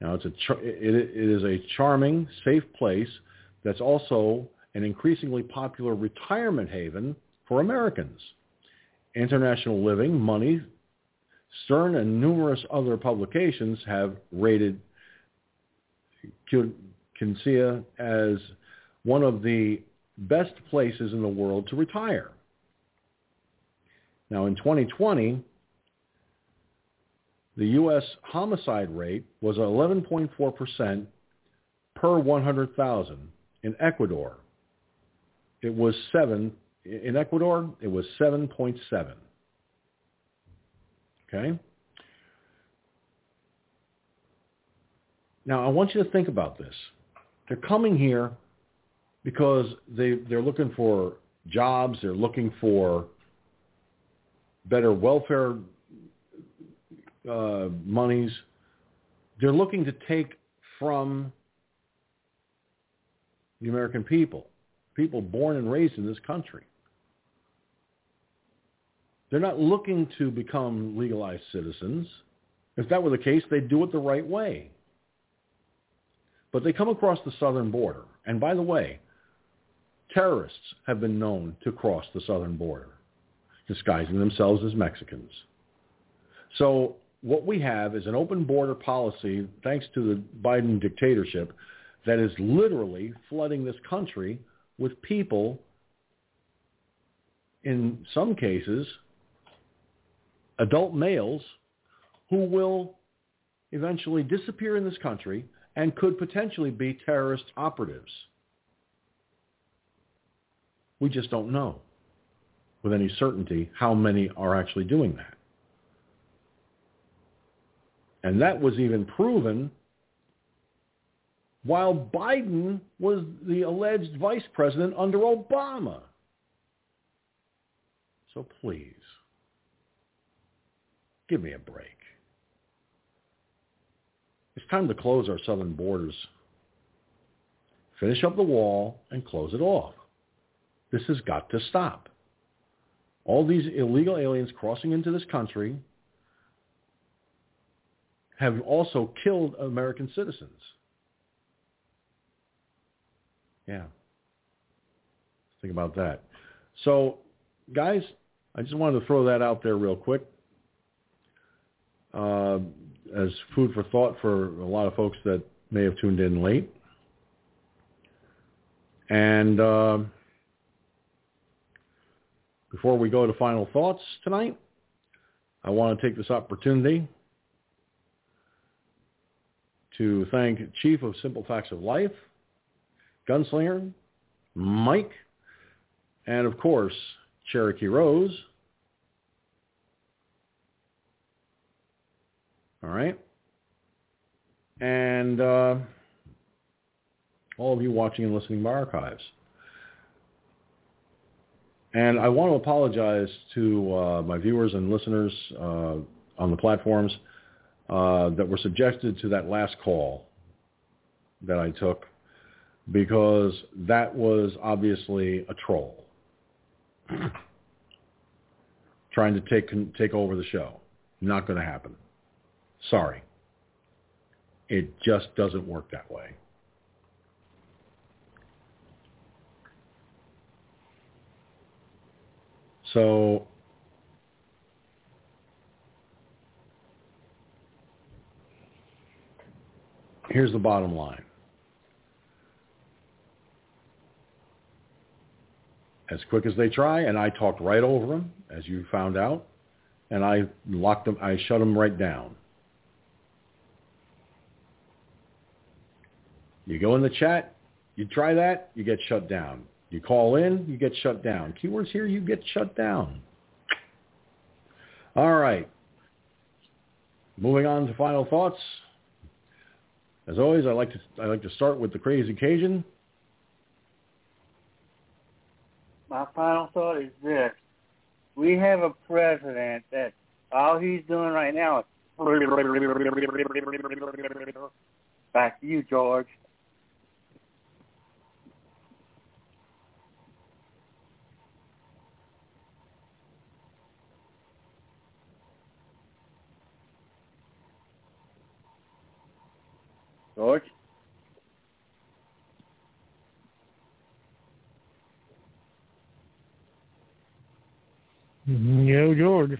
[SPEAKER 1] Now, it's a it, it is a charming, safe place that's also an increasingly popular retirement haven for Americans. International Living, Money, Stern, and numerous other publications have rated Quincy as one of the best places in the world to retire. Now, in 2020, the U.S. homicide rate was 11.4% per 100,000. In Ecuador, it was 7. In Ecuador, it was 7.7. Okay? Now, I want you to think about this. They're coming here because they, they're looking for jobs. They're looking for better welfare uh, monies. They're looking to take from the American people, people born and raised in this country. They're not looking to become legalized citizens. If that were the case, they'd do it the right way. But they come across the southern border. And by the way, terrorists have been known to cross the southern border, disguising themselves as Mexicans. So what we have is an open border policy, thanks to the Biden dictatorship, that is literally flooding this country with people, in some cases, adult males, who will eventually disappear in this country and could potentially be terrorist operatives. We just don't know with any certainty how many are actually doing that. And that was even proven while Biden was the alleged vice president under Obama. So please, give me a break. It's time to close our southern borders. Finish up the wall and close it off. This has got to stop. All these illegal aliens crossing into this country have also killed American citizens. Yeah. Think about that. So, guys, I just wanted to throw that out there real quick uh, as food for thought for a lot of folks that may have tuned in late. And uh, before we go to final thoughts tonight, I want to take this opportunity to thank Chief of Simple Facts of Life, Gunslinger, Mike, and of course, Cherokee Rose. All right. And uh, all of you watching and listening by archives. And I want to apologize to uh, my viewers and listeners uh, on the platforms uh, that were subjected to that last call that I took because that was obviously a troll trying to take take over the show. Not going to happen. Sorry. It just doesn't work that way. So here's the bottom line. As quick as they try, and I talked right over them, as you found out, and I locked them, I shut them right down. You go in the chat, you try that, you get shut down. You call in, you get shut down. Keywords here, you get shut down. All right. Moving on to final thoughts. As always, I like to I like to start with the crazy Cajun.
[SPEAKER 2] My final thought is this: we have a president that all he's doing right now is back to you, George. George?
[SPEAKER 4] Mm, Yo, George.